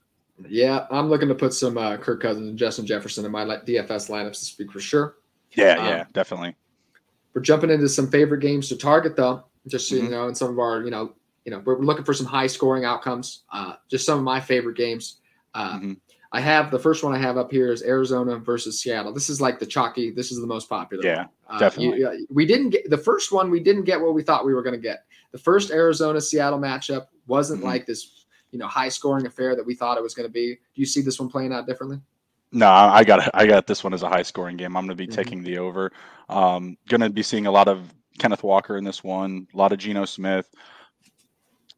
Yeah, I'm looking to put some uh, Kirk Cousins and Justin Jefferson in my DFS lineups this week for sure. Yeah, um, yeah, definitely. We're jumping into some favorite games to target though, just so mm-hmm. you know, in some of our, you know, you know, we're looking for some high scoring outcomes. Uh, just some of my favorite games. Uh, mm-hmm. I have the first one I have up here is Arizona versus Seattle. This is like the chalky. This is the most popular. Yeah, uh, definitely. You, we didn't get the first one. We didn't get what we thought we were going to get. The first Arizona Seattle matchup wasn't mm-hmm. like this, you know, high scoring affair that we thought it was going to be. Do you see this one playing out differently? No, I got I got this one as a high scoring game. I'm going to be mm-hmm. taking the over. Um, going to be seeing a lot of Kenneth Walker in this one, a lot of Geno Smith.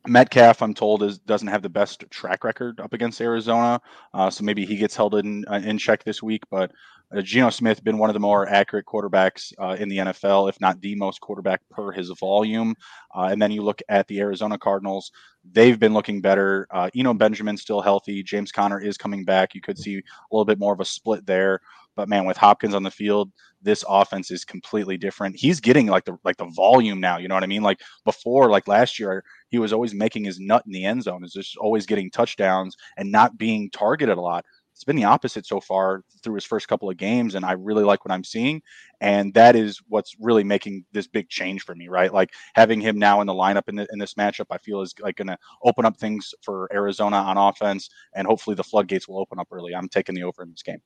Metcalf, I'm told, is doesn't have the best track record up against Arizona, uh, so maybe he gets held in uh, in check this week. But uh, Geno Smith been one of the more accurate quarterbacks uh, in the NFL, if not the most quarterback per his volume. Uh, and then you look at the Arizona Cardinals; they've been looking better. Uh, Eno Benjamin still healthy. James Conner is coming back. You could see a little bit more of a split there. But man, with Hopkins on the field, this offense is completely different. He's getting like the like the volume now. You know what I mean? Like before, like last year, he was always making his nut in the end zone. Is just always getting touchdowns and not being targeted a lot. It's been the opposite so far through his first couple of games, and I really like what I'm seeing. And that is what's really making this big change for me, right? Like having him now in the lineup in, the, in this matchup, I feel is like going to open up things for Arizona on offense, and hopefully the floodgates will open up early. I'm taking the over in this game.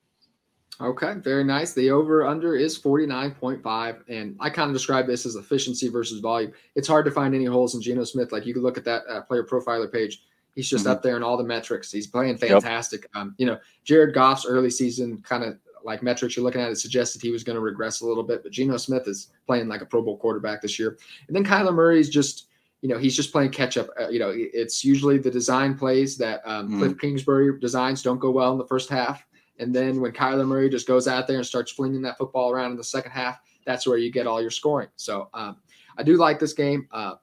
Okay, very nice. The over under is 49.5. And I kind of describe this as efficiency versus volume. It's hard to find any holes in Geno Smith. Like you can look at that uh, player profiler page. He's just mm-hmm. up there in all the metrics. He's playing fantastic. Yep. Um, you know, Jared Goff's early season kind of like metrics you're looking at it suggested he was going to regress a little bit, but Geno Smith is playing like a Pro Bowl quarterback this year. And then Kyler Murray's just, you know, he's just playing catch up. Uh, you know, it's usually the design plays that um, mm-hmm. Cliff Kingsbury designs don't go well in the first half and then when Kyler Murray just goes out there and starts flinging that football around in the second half, that's where you get all your scoring. So um, I do like this game. Uh,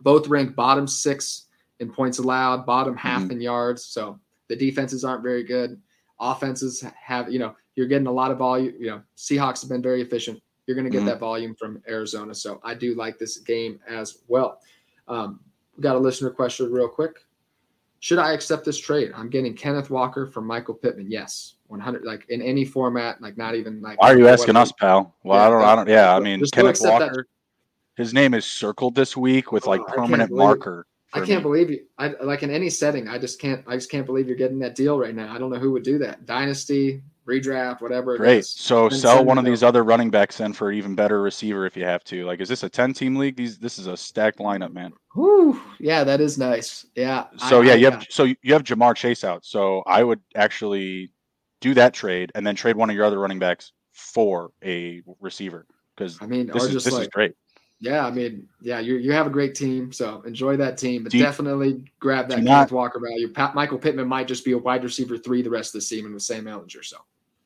both rank bottom six in points allowed, bottom half mm-hmm. in yards. So the defenses aren't very good. Offenses have, you know, you're getting a lot of volume. You know, Seahawks have been very efficient. You're going to get mm-hmm. that volume from Arizona. So I do like this game as well. Um, we got a listener question real quick. Should I accept this trade? I'm getting Kenneth Walker from Michael Pittman. Yes, 100. Like in any format, like not even like. Why are you asking us, pal? Well, yeah, I don't. I don't. Yeah, I mean, Kenneth Walker. That. His name is circled this week with like oh, permanent marker. I can't me. believe you. I like in any setting. I just can't. I just can't believe you're getting that deal right now. I don't know who would do that. Dynasty, redraft, whatever. Great. So sell one of these other running backs then for an even better receiver if you have to. Like, is this a ten team league? These this is a stacked lineup, man. Whew. Yeah, that is nice. Yeah. So I, yeah, I, you have so you have Ja'Marr Chase out. So I would actually do that trade and then trade one of your other running backs for a receiver because I mean this, is, this like, is great. Yeah, I mean, yeah, you you have a great team, so enjoy that team, but definitely grab that Kenneth Walker value. Pat, Michael Pittman might just be a wide receiver three the rest of the season with Sam Ehlinger. So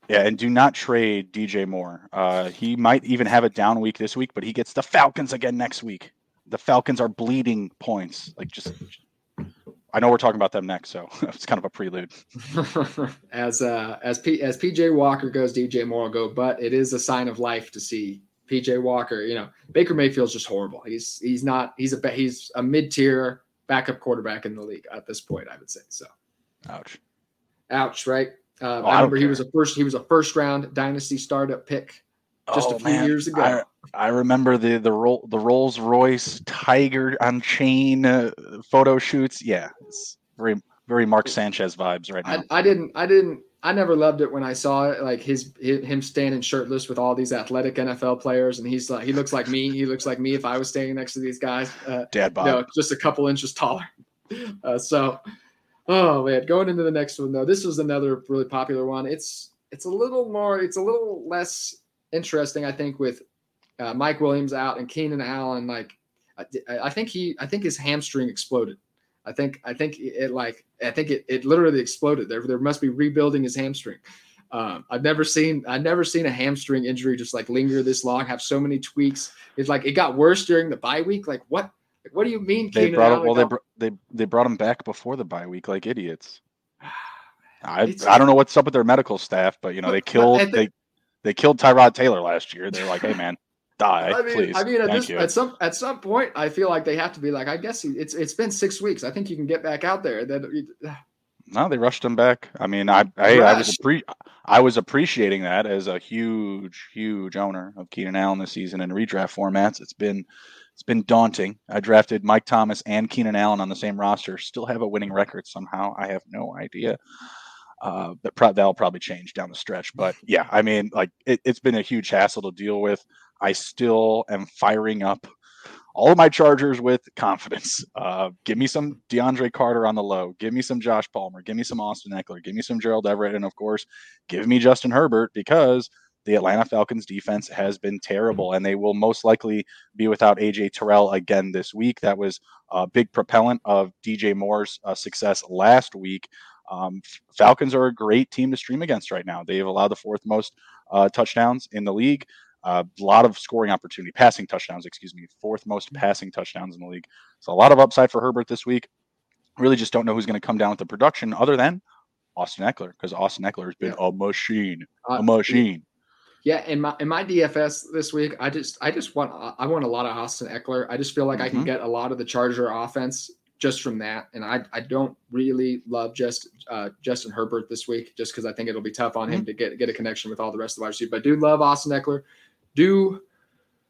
yeah, and do not trade DJ Moore. Uh, he might even have a down week this week, but he gets the Falcons again next week. The Falcons are bleeding points. Like just, I know we're talking about them next, so it's kind of a prelude. as uh, as P, as PJ Walker goes, DJ Moore will go, but it is a sign of life to see PJ Walker. You know, Baker Mayfield's just horrible. He's he's not he's a he's a mid tier backup quarterback in the league at this point. I would say so. Ouch. Ouch. Right. Uh, oh, I remember I he was a first he was a first round dynasty startup pick just oh, a few man. years ago. I, I, remember the the roll the Rolls Royce Tiger on chain uh, photo shoots. Yeah, it's very very Mark Sanchez vibes right now. I, I, didn't I didn't I never loved it when I saw it like his, his, him standing shirtless with all these athletic NFL players and he's like he looks like me he looks like me if I was standing next to these guys. Uh, Dad Bob. You know, just a couple inches taller. Uh, so Oh man, going into the next one though, this was another really popular one. It's it's a little more, it's a little less interesting, I think, with uh, Mike Williams out and Keenan Allen. Like, I, I, think he, I think his hamstring exploded. I think, I think it like, I think it, it literally exploded. There, there must be rebuilding his hamstring. Um, I've never seen, I've never seen a hamstring injury just like linger this long, have so many tweaks. It's like it got worse during the bye week. Like, what? Like, what do you mean? They Keenan brought Allen well, they, br- they they brought him back before the bye week, like idiots. I it's, I don't know what's up with their medical staff, but you know they killed the, they they killed Tyrod Taylor last year. They're like, hey man, die, I mean, please. I mean, at, this, at some at some point, I feel like they have to be like, I guess it's it's been six weeks. I think you can get back out there. Then no, they rushed him back. I mean, I I, I was appre- I was appreciating that as a huge huge owner of Keenan Allen this season in redraft formats. It's been it's been daunting. I drafted Mike Thomas and Keenan Allen on the same roster, still have a winning record somehow. I have no idea. Uh, but pro- that'll probably change down the stretch. But yeah, I mean, like it, it's been a huge hassle to deal with. I still am firing up all of my Chargers with confidence. Uh, give me some DeAndre Carter on the low. Give me some Josh Palmer. Give me some Austin Ekeler. Give me some Gerald Everett. And of course, give me Justin Herbert because – the Atlanta Falcons defense has been terrible, and they will most likely be without AJ Terrell again this week. That was a big propellant of DJ Moore's uh, success last week. Um, Falcons are a great team to stream against right now. They've allowed the fourth most uh, touchdowns in the league. A uh, lot of scoring opportunity, passing touchdowns, excuse me, fourth most passing touchdowns in the league. So a lot of upside for Herbert this week. Really just don't know who's going to come down with the production other than Austin Ekeler because Austin Ekeler has been yeah. a machine, uh, a machine. Yeah, in my in my DFS this week, I just I just want I want a lot of Austin Ekeler. I just feel like mm-hmm. I can mm-hmm. get a lot of the Charger offense just from that, and I I don't really love just uh, Justin Herbert this week, just because I think it'll be tough on mm-hmm. him to get get a connection with all the rest of the wide receivers. But I do love Austin Ekeler. Do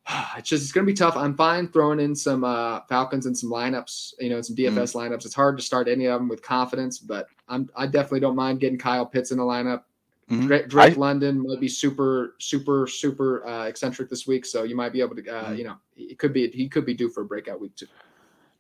it's just it's gonna be tough. I'm fine throwing in some uh, Falcons and some lineups, you know, some DFS mm-hmm. lineups. It's hard to start any of them with confidence, but I'm I definitely don't mind getting Kyle Pitts in the lineup. Mm-hmm. Drake, Drake I, London might be super, super, super uh, eccentric this week, so you might be able to, uh, mm-hmm. you know, it could be he could be due for a breakout week too.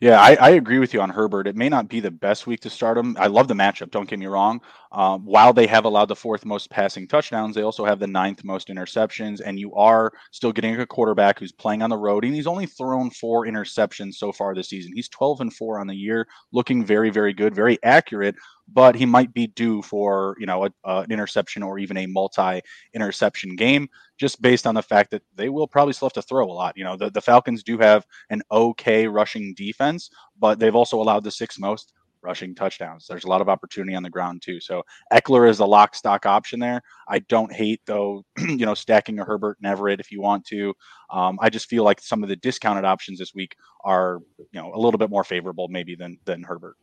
Yeah, I, I, agree with you on Herbert. It may not be the best week to start him. I love the matchup. Don't get me wrong. Um, while they have allowed the fourth most passing touchdowns, they also have the ninth most interceptions. And you are still getting a quarterback who's playing on the road, and he's only thrown four interceptions so far this season. He's 12 and four on the year, looking very, very good, very accurate but he might be due for you know a, an interception or even a multi-interception game, just based on the fact that they will probably still have to throw a lot. You know, the, the Falcons do have an okay rushing defense, but they've also allowed the sixth most rushing touchdowns. There's a lot of opportunity on the ground too. So Ekeler is a lock stock option there. I don't hate though, you know, stacking a Herbert and Everett if you want to. Um, I just feel like some of the discounted options this week are, you know, a little bit more favorable maybe than than Herbert.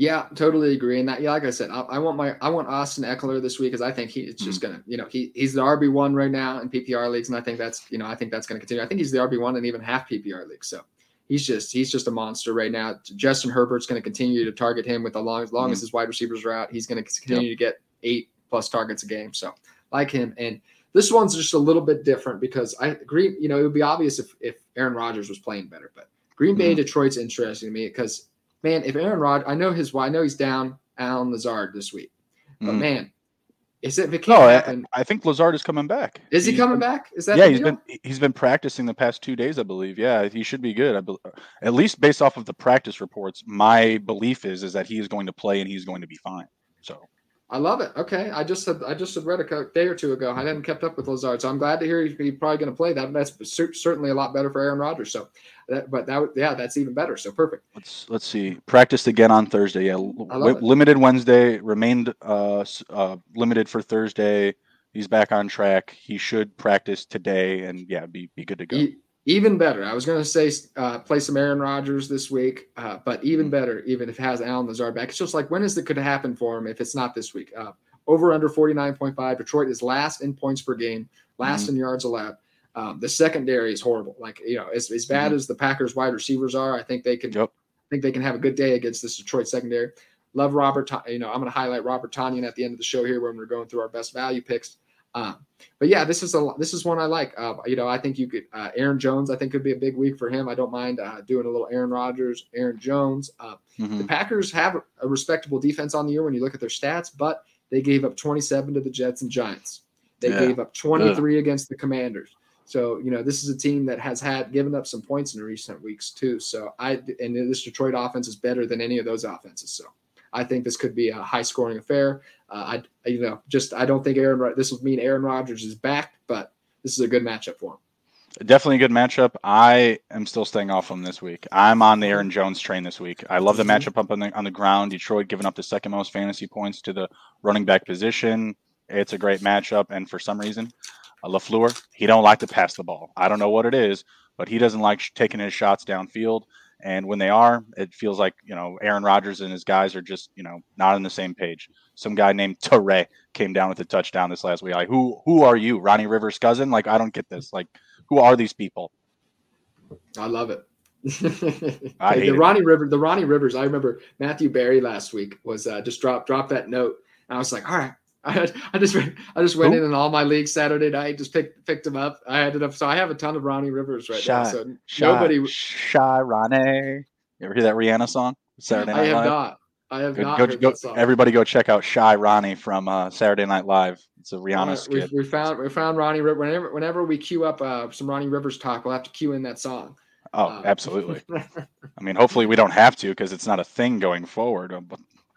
Yeah, totally agree. And that, yeah, like I said, I, I want my I want Austin Ekeler this week because I think he's just mm-hmm. gonna, you know, he he's the RB one right now in PPR leagues, and I think that's, you know, I think that's gonna continue. I think he's the RB one in even half PPR leagues. So he's just he's just a monster right now. Justin Herbert's gonna continue to target him with the long as long mm-hmm. as his wide receivers are out. He's gonna continue yep. to get eight plus targets a game. So like him and. This one's just a little bit different because I agree. You know, it would be obvious if, if Aaron Rodgers was playing better, but Green Bay, mm-hmm. Detroit's interesting to me because man, if Aaron Rod, I know his, I know he's down Allen Lazard this week, but mm. man, is it? It no, happen, I, I, think Lazard is coming back. Is he coming been, back? Is that? Yeah, he's deal? been he's been practicing the past two days, I believe. Yeah, he should be good. I at least based off of the practice reports, my belief is is that he is going to play and he's going to be fine. So I love it. Okay, I just said I just had read a day or two ago. I hadn't kept up with Lazard, so I'm glad to hear he's, he's probably going to play. That that's certainly a lot better for Aaron Rodgers. So, that, but that yeah, that's even better. So perfect. Let's let's see. Practiced again on Thursday. Yeah, w- limited Wednesday. Remained uh, uh, limited for Thursday. He's back on track. He should practice today, and yeah, be be good to go. He, even better. I was going to say uh, play some Aaron Rodgers this week, uh, but even mm-hmm. better, even if it has Allen Lazard back. It's just like when is it going to happen for him if it's not this week? Uh, over under 49.5. Detroit is last in points per game, last mm-hmm. in yards allowed. Um, the secondary is horrible. Like, you know, as, as bad mm-hmm. as the Packers wide receivers are, I think they can yep. I think they can have a good day against this Detroit secondary. Love Robert. You know, I'm going to highlight Robert Tonyan at the end of the show here when we're going through our best value picks. Uh, but yeah, this is a this is one I like. Uh, you know, I think you could uh, Aaron Jones. I think could be a big week for him. I don't mind uh, doing a little Aaron Rodgers, Aaron Jones. Uh, mm-hmm. The Packers have a respectable defense on the year when you look at their stats, but they gave up 27 to the Jets and Giants. They yeah. gave up 23 yeah. against the Commanders. So you know, this is a team that has had given up some points in recent weeks too. So I and this Detroit offense is better than any of those offenses. So I think this could be a high scoring affair. Uh, I, you know, just I don't think Aaron. This would mean Aaron Rodgers is back, but this is a good matchup for him. Definitely a good matchup. I am still staying off him this week. I'm on the Aaron Jones train this week. I love the mm-hmm. matchup up on the on the ground. Detroit giving up the second most fantasy points to the running back position. It's a great matchup, and for some reason, uh, LaFleur he don't like to pass the ball. I don't know what it is, but he doesn't like taking his shots downfield. And when they are, it feels like you know Aaron Rodgers and his guys are just you know not on the same page. Some guy named Toure came down with a touchdown this last week. Like who who are you, Ronnie Rivers' cousin? Like I don't get this. Like who are these people? I love it. I the Ronnie River, the Ronnie Rivers. I remember Matthew Berry last week was uh, just dropped dropped that note. And I was like, all right, I, I just I just went Ooh. in in all my leagues Saturday night, just picked picked him up. I ended up so I have a ton of Ronnie Rivers right shy, now. So shy, nobody shy Ronnie. You ever hear that Rihanna song? Saturday Night I have Live? not. I have not. Go, go, everybody go check out Shy Ronnie from uh, Saturday Night Live. It's a Rihanna uh, skit. We, we, found we found Ronnie Rivers. Whenever whenever we queue up uh, some Ronnie Rivers talk, we'll have to queue in that song. Oh, uh, absolutely. I mean, hopefully we don't have to because it's not a thing going forward.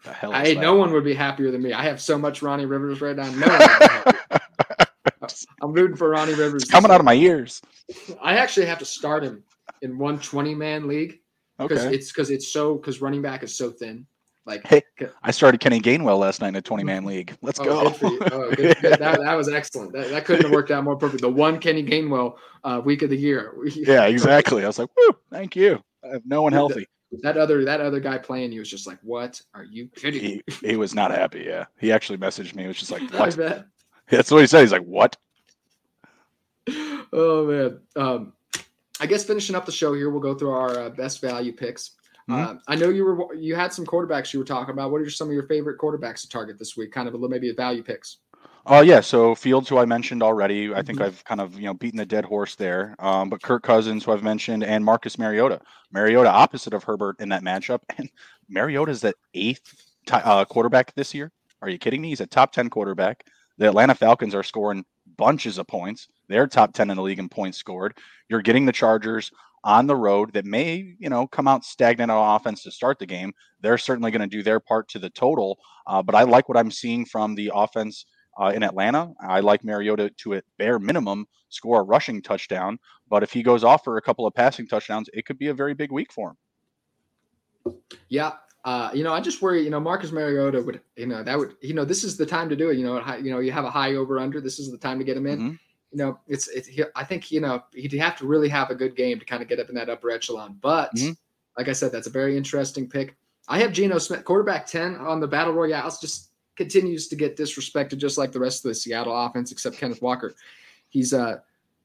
The hell I, no one would be happier than me. I have so much Ronnie Rivers right now. No I'm rooting for Ronnie Rivers. It's coming out of my ears. I actually have to start him in one 20 man league because okay. it's because it's so because running back is so thin. Like, hey, I started Kenny Gainwell last night in a 20 man league. Let's oh, go. Good oh, good, good. That, that was excellent. That, that couldn't have worked out more perfect. The one Kenny Gainwell uh, week of the year. yeah, exactly. I was like, woo, thank you. I have no one healthy. That other that other guy playing you was just like, what are you kidding? He, he was not happy. Yeah, he actually messaged me. It was just like, what? That's what he said. He's like, what? Oh man. Um, I guess finishing up the show here, we'll go through our uh, best value picks. Mm-hmm. Uh, I know you were you had some quarterbacks you were talking about. What are some of your favorite quarterbacks to target this week? Kind of a little maybe a value picks. Oh uh, yeah, so Fields, who I mentioned already, I think mm-hmm. I've kind of you know beaten the dead horse there. Um, but Kirk Cousins, who I've mentioned, and Marcus Mariota. Mariota opposite of Herbert in that matchup, and Mariota is the eighth t- uh, quarterback this year. Are you kidding me? He's a top ten quarterback. The Atlanta Falcons are scoring bunches of points. They're top 10 in the league in points scored. You're getting the Chargers on the road that may, you know, come out stagnant on offense to start the game. They're certainly going to do their part to the total. Uh, but I like what I'm seeing from the offense uh, in Atlanta. I like Mariota to at bare minimum score a rushing touchdown. But if he goes off for a couple of passing touchdowns, it could be a very big week for him. Yeah, uh, you know, I just worry. You know, Marcus Mariota would. You know, that would. You know, this is the time to do it. You know, you know, you have a high over under. This is the time to get him in. Mm-hmm. You know, it's it's. I think you know he'd have to really have a good game to kind of get up in that upper echelon. But mm-hmm. like I said, that's a very interesting pick. I have Geno Smith, quarterback ten on the battle royales. Just continues to get disrespected, just like the rest of the Seattle offense, except Kenneth Walker. He's uh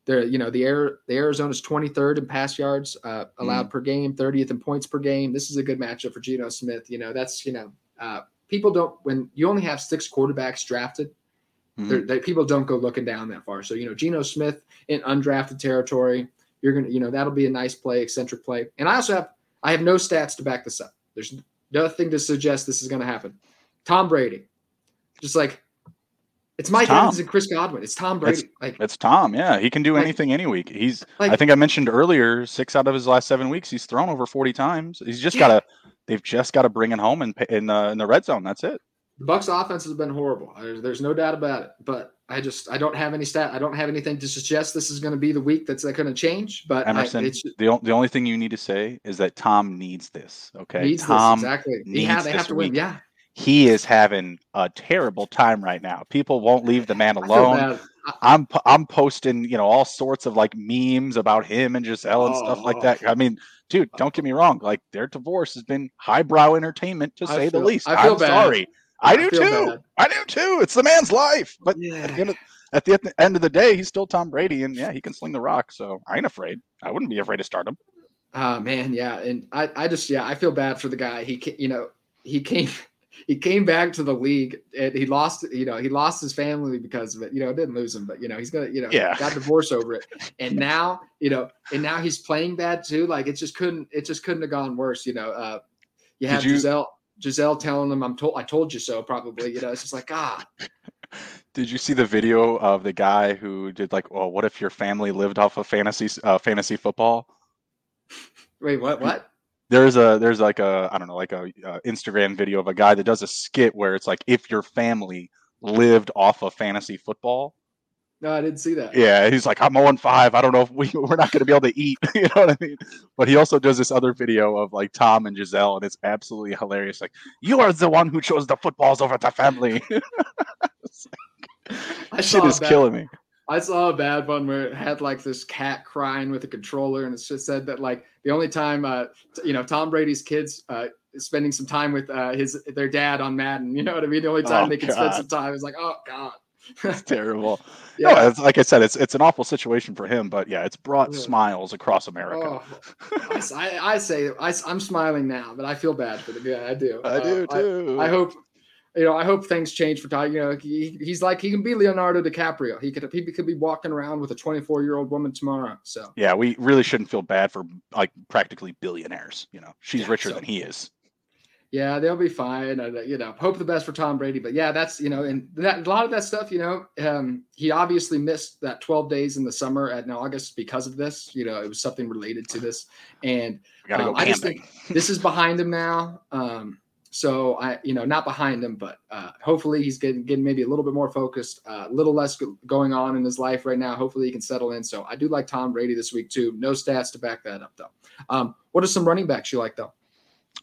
there, you know, the air the Arizona's 23rd in pass yards uh, allowed mm per game, 30th in points per game. This is a good matchup for Geno Smith. You know, that's you know, uh, people don't when you only have six quarterbacks drafted, mm people don't go looking down that far. So you know, Geno Smith in undrafted territory, you're gonna, you know, that'll be a nice play, eccentric play. And I also have I have no stats to back this up. There's nothing to suggest this is going to happen. Tom Brady, just like it's Mike Tom. Evans and Chris Godwin. It's Tom Brady. It's, like it's Tom. Yeah, he can do like, anything any week. He's. Like, I think I mentioned earlier, six out of his last seven weeks, he's thrown over forty times. He's just yeah. got to. They've just got to bring it home in in the in the red zone. That's it. The Bucs' offense has been horrible. There's, there's no doubt about it. But I just I don't have any stat. I don't have anything to suggest this is going to be the week that's uh, going to change. But Emerson, I, the the only thing you need to say is that Tom needs this. Okay, needs Tom this, exactly. Needs yeah, they have to week. win. Yeah, he is having a terrible time right now. People won't leave the man alone. I'm I'm posting, you know, all sorts of like memes about him and Gisele and oh, stuff like oh, that. I mean, dude, don't get me wrong. Like their divorce has been highbrow entertainment to say feel, the least. I feel I'm bad. sorry. I, I do too. Bad. I do too. It's the man's life. But yeah. at, the of, at the end of the day, he's still Tom Brady, and yeah, he can sling the rock. So I ain't afraid. I wouldn't be afraid to start him. Oh ah, man, yeah, and I, I just yeah, I feel bad for the guy. He, you know, he came he came back to the league and he lost, you know, he lost his family because of it. You know, it didn't lose him, but you know, he's gonna, you know, yeah. got divorced over it. And now, you know, and now he's playing bad too. Like it just couldn't, it just couldn't have gone worse. You know, uh, you have you, Gisele, Gisele telling him, "I'm told, I told you so." Probably, you know, it's just like, ah. Did you see the video of the guy who did like, well, what if your family lived off of fantasy uh, fantasy football? Wait, what? What? There's a there's like a I don't know like a, a, Instagram video of a guy that does a skit where it's like if your family lived off of fantasy football. No, I didn't see that. Yeah, he's like I'm 0 5. I don't know if we we're not going to be able to eat. you know what I mean? But he also does this other video of like Tom and Gisele, and it's absolutely hilarious. Like you are the one who chose the footballs over the family. like, shit is that. killing me. I saw a bad one where it had like this cat crying with a controller, and it just said that like the only time, uh, you know, Tom Brady's kids uh, spending some time with uh, his their dad on Madden. You know what I mean? The only time oh, they can spend some time is like, oh god, it's terrible. yeah, no, it's, like I said, it's it's an awful situation for him, but yeah, it's brought yeah. smiles across America. Oh, I, I, say I, am smiling now, but I feel bad for the guy. I do. I do uh, too. I, I hope you know, I hope things change for Ty. You know, he, he's like he can be Leonardo DiCaprio. He could he could be walking around with a 24 year old woman tomorrow. So yeah, we really shouldn't feel bad for like practically billionaires. You know, she's yeah, richer so. than he is. Yeah, they'll be fine. You know, hope the best for Tom Brady. But yeah, that's you know, and that a lot of that stuff. You know, um, he obviously missed that 12 days in the summer at in August because of this. You know, it was something related to this, and um, I just think this is behind him now. Um, so I, you know, not behind him, but uh, hopefully he's getting getting maybe a little bit more focused, uh, a little less going on in his life right now. Hopefully he can settle in. So I do like Tom Brady this week too. No stats to back that up though. Um, what are some running backs you like though?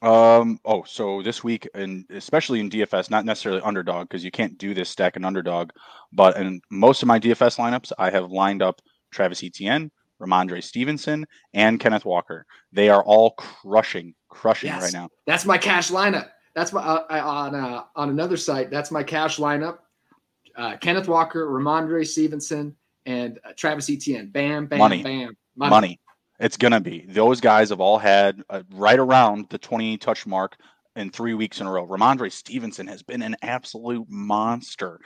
Um. Oh, so this week, and especially in DFS, not necessarily underdog, because you can't do this stack an underdog. But in most of my DFS lineups, I have lined up Travis Etienne, Rhamondre Stevenson, and Kenneth Walker. They are all crushing, crushing yes, right now. That's my cash lineup. That's my uh, on uh, on another site. That's my cash lineup. Uh, Kenneth Walker, Rhamondre Stevenson, and uh, Travis Etienne. Bam, bam, Money. bam. Money. Money. It's gonna be. Those guys have all had uh, right around the 20 touch mark in three weeks in a row. Rhamondre Stevenson has been an absolute monster.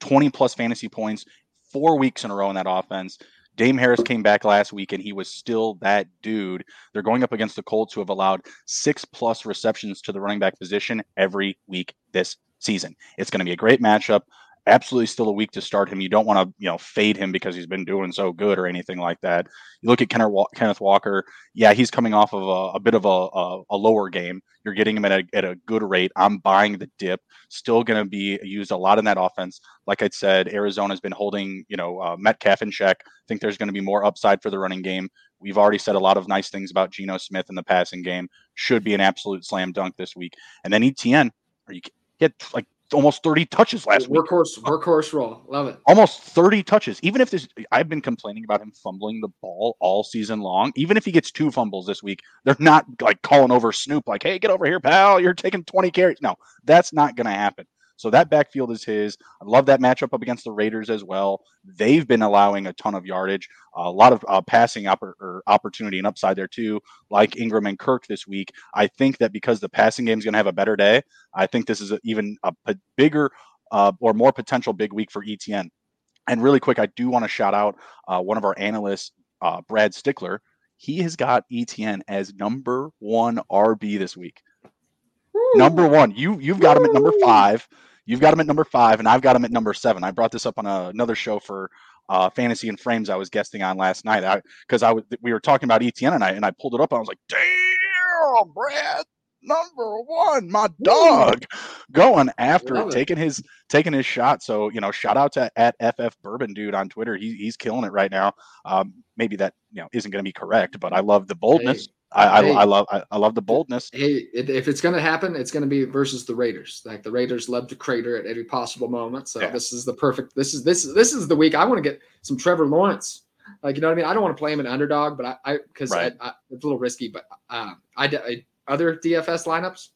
20 plus fantasy points, four weeks in a row in that offense. Dame Harris came back last week and he was still that dude. They're going up against the Colts who have allowed six plus receptions to the running back position every week this season. It's going to be a great matchup absolutely still a week to start him. You don't want to, you know, fade him because he's been doing so good or anything like that. You look at Kenneth Walker. Yeah, he's coming off of a, a bit of a, a, a, lower game. You're getting him at a, at a good rate. I'm buying the dip. Still going to be used a lot in that offense. Like I said, Arizona's been holding, you know, uh, Metcalf in check. I think there's going to be more upside for the running game. We've already said a lot of nice things about Geno Smith in the passing game. Should be an absolute slam dunk this week. And then ETN, are you get like almost 30 touches last week. Workhorse, workhorse roll. Love it. Almost 30 touches. Even if this, I've been complaining about him fumbling the ball all season long. Even if he gets two fumbles this week, they're not like calling over Snoop, like, hey, get over here, pal. You're taking 20 carries. No, that's not going to happen. So that backfield is his. I love that matchup up against the Raiders as well. They've been allowing a ton of yardage, a lot of uh, passing oppor- opportunity and upside there too, like Engram and Kirk this week. I think that because the passing game is going to have a better day, I think this is a, even a, a bigger uh, or more potential big week for ETN. And really quick, I do want to shout out uh, one of our analysts, uh, Brad Stickler. He has got ETN as number one RB this week. Number one. You you've got him at number five. You've got him at number five, and I've got him at number seven. I brought this up on a, another show for uh, fantasy and frames I was guesting on last night. because I, I was we were talking about ETN and I and I pulled it up. I was like, damn, Brad, number one, my dog, going after it, it, taking his taking his shot. So you know, shout out to at FF Bourbon dude on Twitter. He, he's killing it right now. Um, maybe that you know isn't going to be correct, but I love the boldness. Hey. I, hey, I, I, love I, I, love the boldness. Hey, if it's going to happen, it's going to be versus the Raiders. Like the Raiders love to crater at every possible moment. So yeah. this is the perfect. This is this is this is the week I want to get some Trevor Lawrence. Like you know what I mean. I don't want to play him an underdog, but I because right. it's a little risky. But uh, I, I other DFS lineups,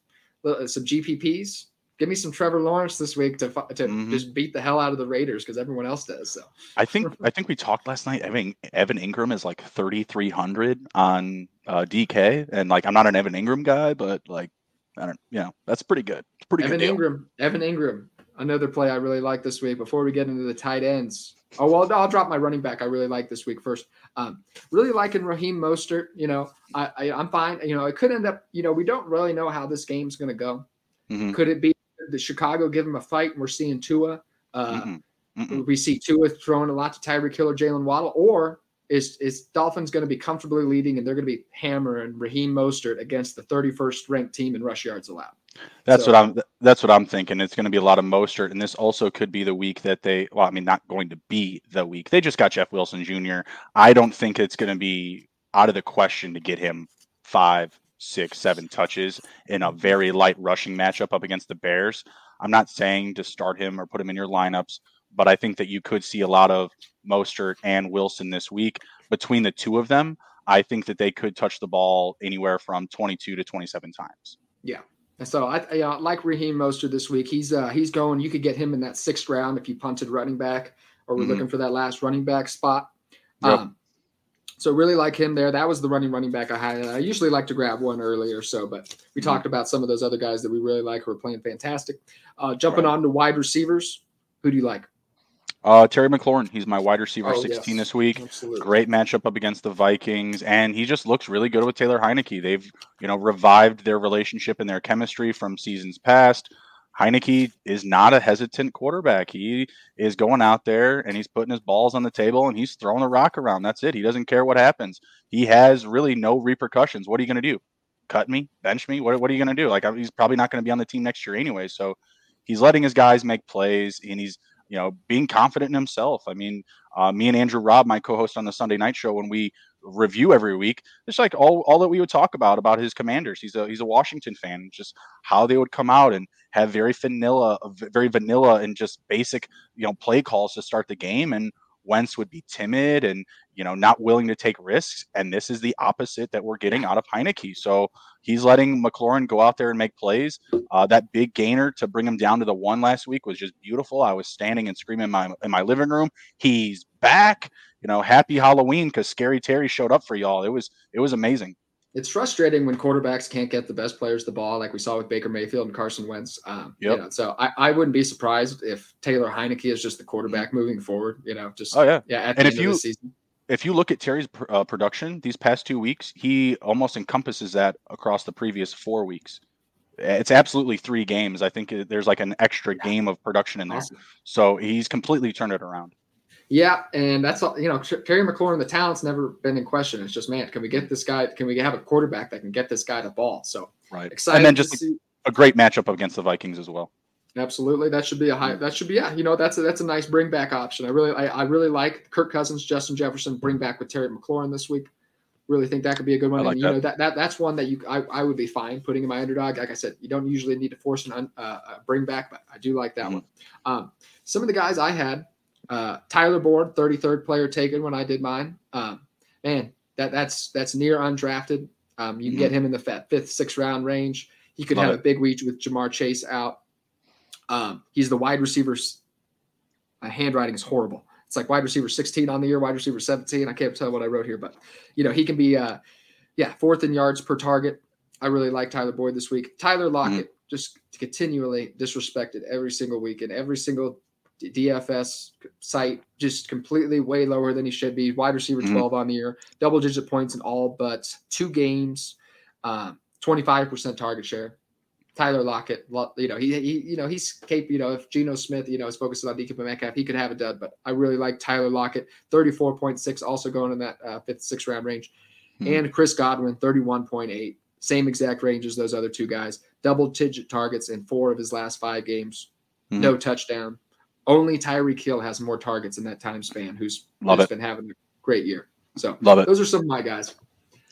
some GPPs. Give me some Trevor Lawrence this week to to mm-hmm. just beat the hell out of the Raiders because everyone else does. So I think I think we talked last night. I Evan Evan Engram is like thirty three hundred on uh, DK, and like I'm not an Evan Engram guy, but like I don't, you know, that's pretty good. It's pretty Evan good. Engram, Evan Engram, another play I really like this week. Before we get into the tight ends, oh well, I'll drop my running back. I really like this week first. Um, really liking Raheem Mostert. You know, I, I am fine. You know, it could end up. You know, we don't really know how this game's going to go. Mm-hmm. Could it be the Chicago give him a fight and we're seeing Tua? Uh, mm-hmm. Mm-hmm. We see Tua throwing a lot to Tyreek Hill or Jaylen Waddle, or is is Dolphins going to be comfortably leading and they're going to be hammering Raheem Mostert against the 31st ranked team in rush yards allowed? That's so, what I'm. That's what I'm thinking. It's going to be a lot of Mostert, and this also could be the week that they. Well, I mean, not going to be the week. They just got Jeff Wilson Jr. I don't think it's going to be out of the question to get him five, six, seven touches in a very light rushing matchup up against the Bears. I'm not saying to start him or put him in your lineups, but I think that you could see a lot of Mostert and Wilson this week. Between the two of them, I think that they could touch the ball anywhere from 22 to 27 times. Yeah. And so I, I like Raheem Mostert this week. He's uh, he's going. You could get him in that sixth round if you punted running back, or we're mm-hmm. looking for that last running back spot. Yep. Um, so really like him there. That was the running running back I had. I usually like to grab one early or so, but we mm-hmm. talked about some of those other guys that we really like who are playing fantastic. Uh, jumping right. on to wide receivers, who do you like? Uh, Terry McLaurin, he's my wide receiver, oh, 16 yes. this week. Absolutely. Great matchup up against the Vikings, and he just looks really good with Taylor Heinicke. They've, you know, revived their relationship and their chemistry from seasons past. Heinicke is not a hesitant quarterback. He is going out there and he's putting his balls on the table and he's throwing a rock around. That's it. He doesn't care what happens. He has really no repercussions. What are you going to do? Cut me? Bench me? What, what are you going to do? Like, he's probably not going to be on the team next year anyway. So he's letting his guys make plays and he's, you know, being confident in himself. I mean, uh, me and Andrew Robb, my co-host on the Sunday night show, when we review every week. Just like all, all that we would talk about about his commanders. He's a he's a Washington fan. Just how they would come out and have very vanilla, very vanilla and just basic, you know, play calls to start the game. And Wentz would be timid and you know not willing to take risks. And this is the opposite that we're getting out of Heinicke. So he's letting McLaurin go out there and make plays. Uh, that big gainer to bring him down to the one last week was just beautiful. I was standing and screaming in my in my living room. He's back. You know, happy Halloween because Scary Terry showed up for y'all. It was it was amazing it's frustrating when quarterbacks can't get the best players the ball, like we saw with Baker Mayfield and Carson Wentz. Um, yep. You know, so I, I wouldn't be surprised if Taylor Heinicke is just the quarterback moving forward. You know, just oh yeah, yeah. and if you if you look at Terry's uh, production these past two weeks, he almost encompasses that across the previous four weeks. It's absolutely three games. I think there's like an extra yeah. game of production in there. Awesome. So he's completely turned it around. Yeah, and that's all. You know, Terry McLaurin, the talent's never been in question. It's just, man, can we get this guy? Can we have a quarterback that can get this guy the ball? So right, excited. And then just a great matchup against the Vikings as well. Absolutely, that should be a high. That should be yeah. You know, that's a that's a nice bring back option. I really I, I really like Kirk Cousins, Justin Jefferson, bring back with Terry McLaurin this week. Really think that could be a good one. Like and, you that. know that, that that's one that you I, I would be fine putting in my underdog. Like I said, you don't usually need to force an uh, bring back, but I do like that mm-hmm. one. Um, some of the guys I had uh, Tyler Boyd, 33rd player taken when I did mine. Um, man, that that's that's near undrafted. Um, you can mm-hmm. get him in the fifth, sixth round range. He could Love have it. a big week with Ja'Marr Chase out. Um, he's the wide receivers. My handwriting is horrible. It's like wide receiver 16 on the year, wide receiver 17. I can't tell what I wrote here, but you know he can be, uh, yeah, fourth in yards per target. I really like Tyler Boyd this week. Tyler Lockett mm-hmm. just continually disrespected every single week and every single DFS site just completely way lower than he should be. Wide receiver mm-hmm. 12 on the year, double digit points in all but two games, um, 25% target share. Tyler Lockett, you know, he, he you know, he's capable, you know, if Geno Smith, you know, is focused on DK Metcalf, he could have a dud, but I really like Tyler Lockett, 34.6, also going in that uh, fifth, sixth round range. Mm-hmm. And Chris Godwin, 31.8, same exact range as those other two guys, double digit targets in four of his last five games, mm-hmm. no touchdown. Only Tyreek Hill has more targets in that time span. Who's, who's been having a great year. So love it. Those are some of my guys.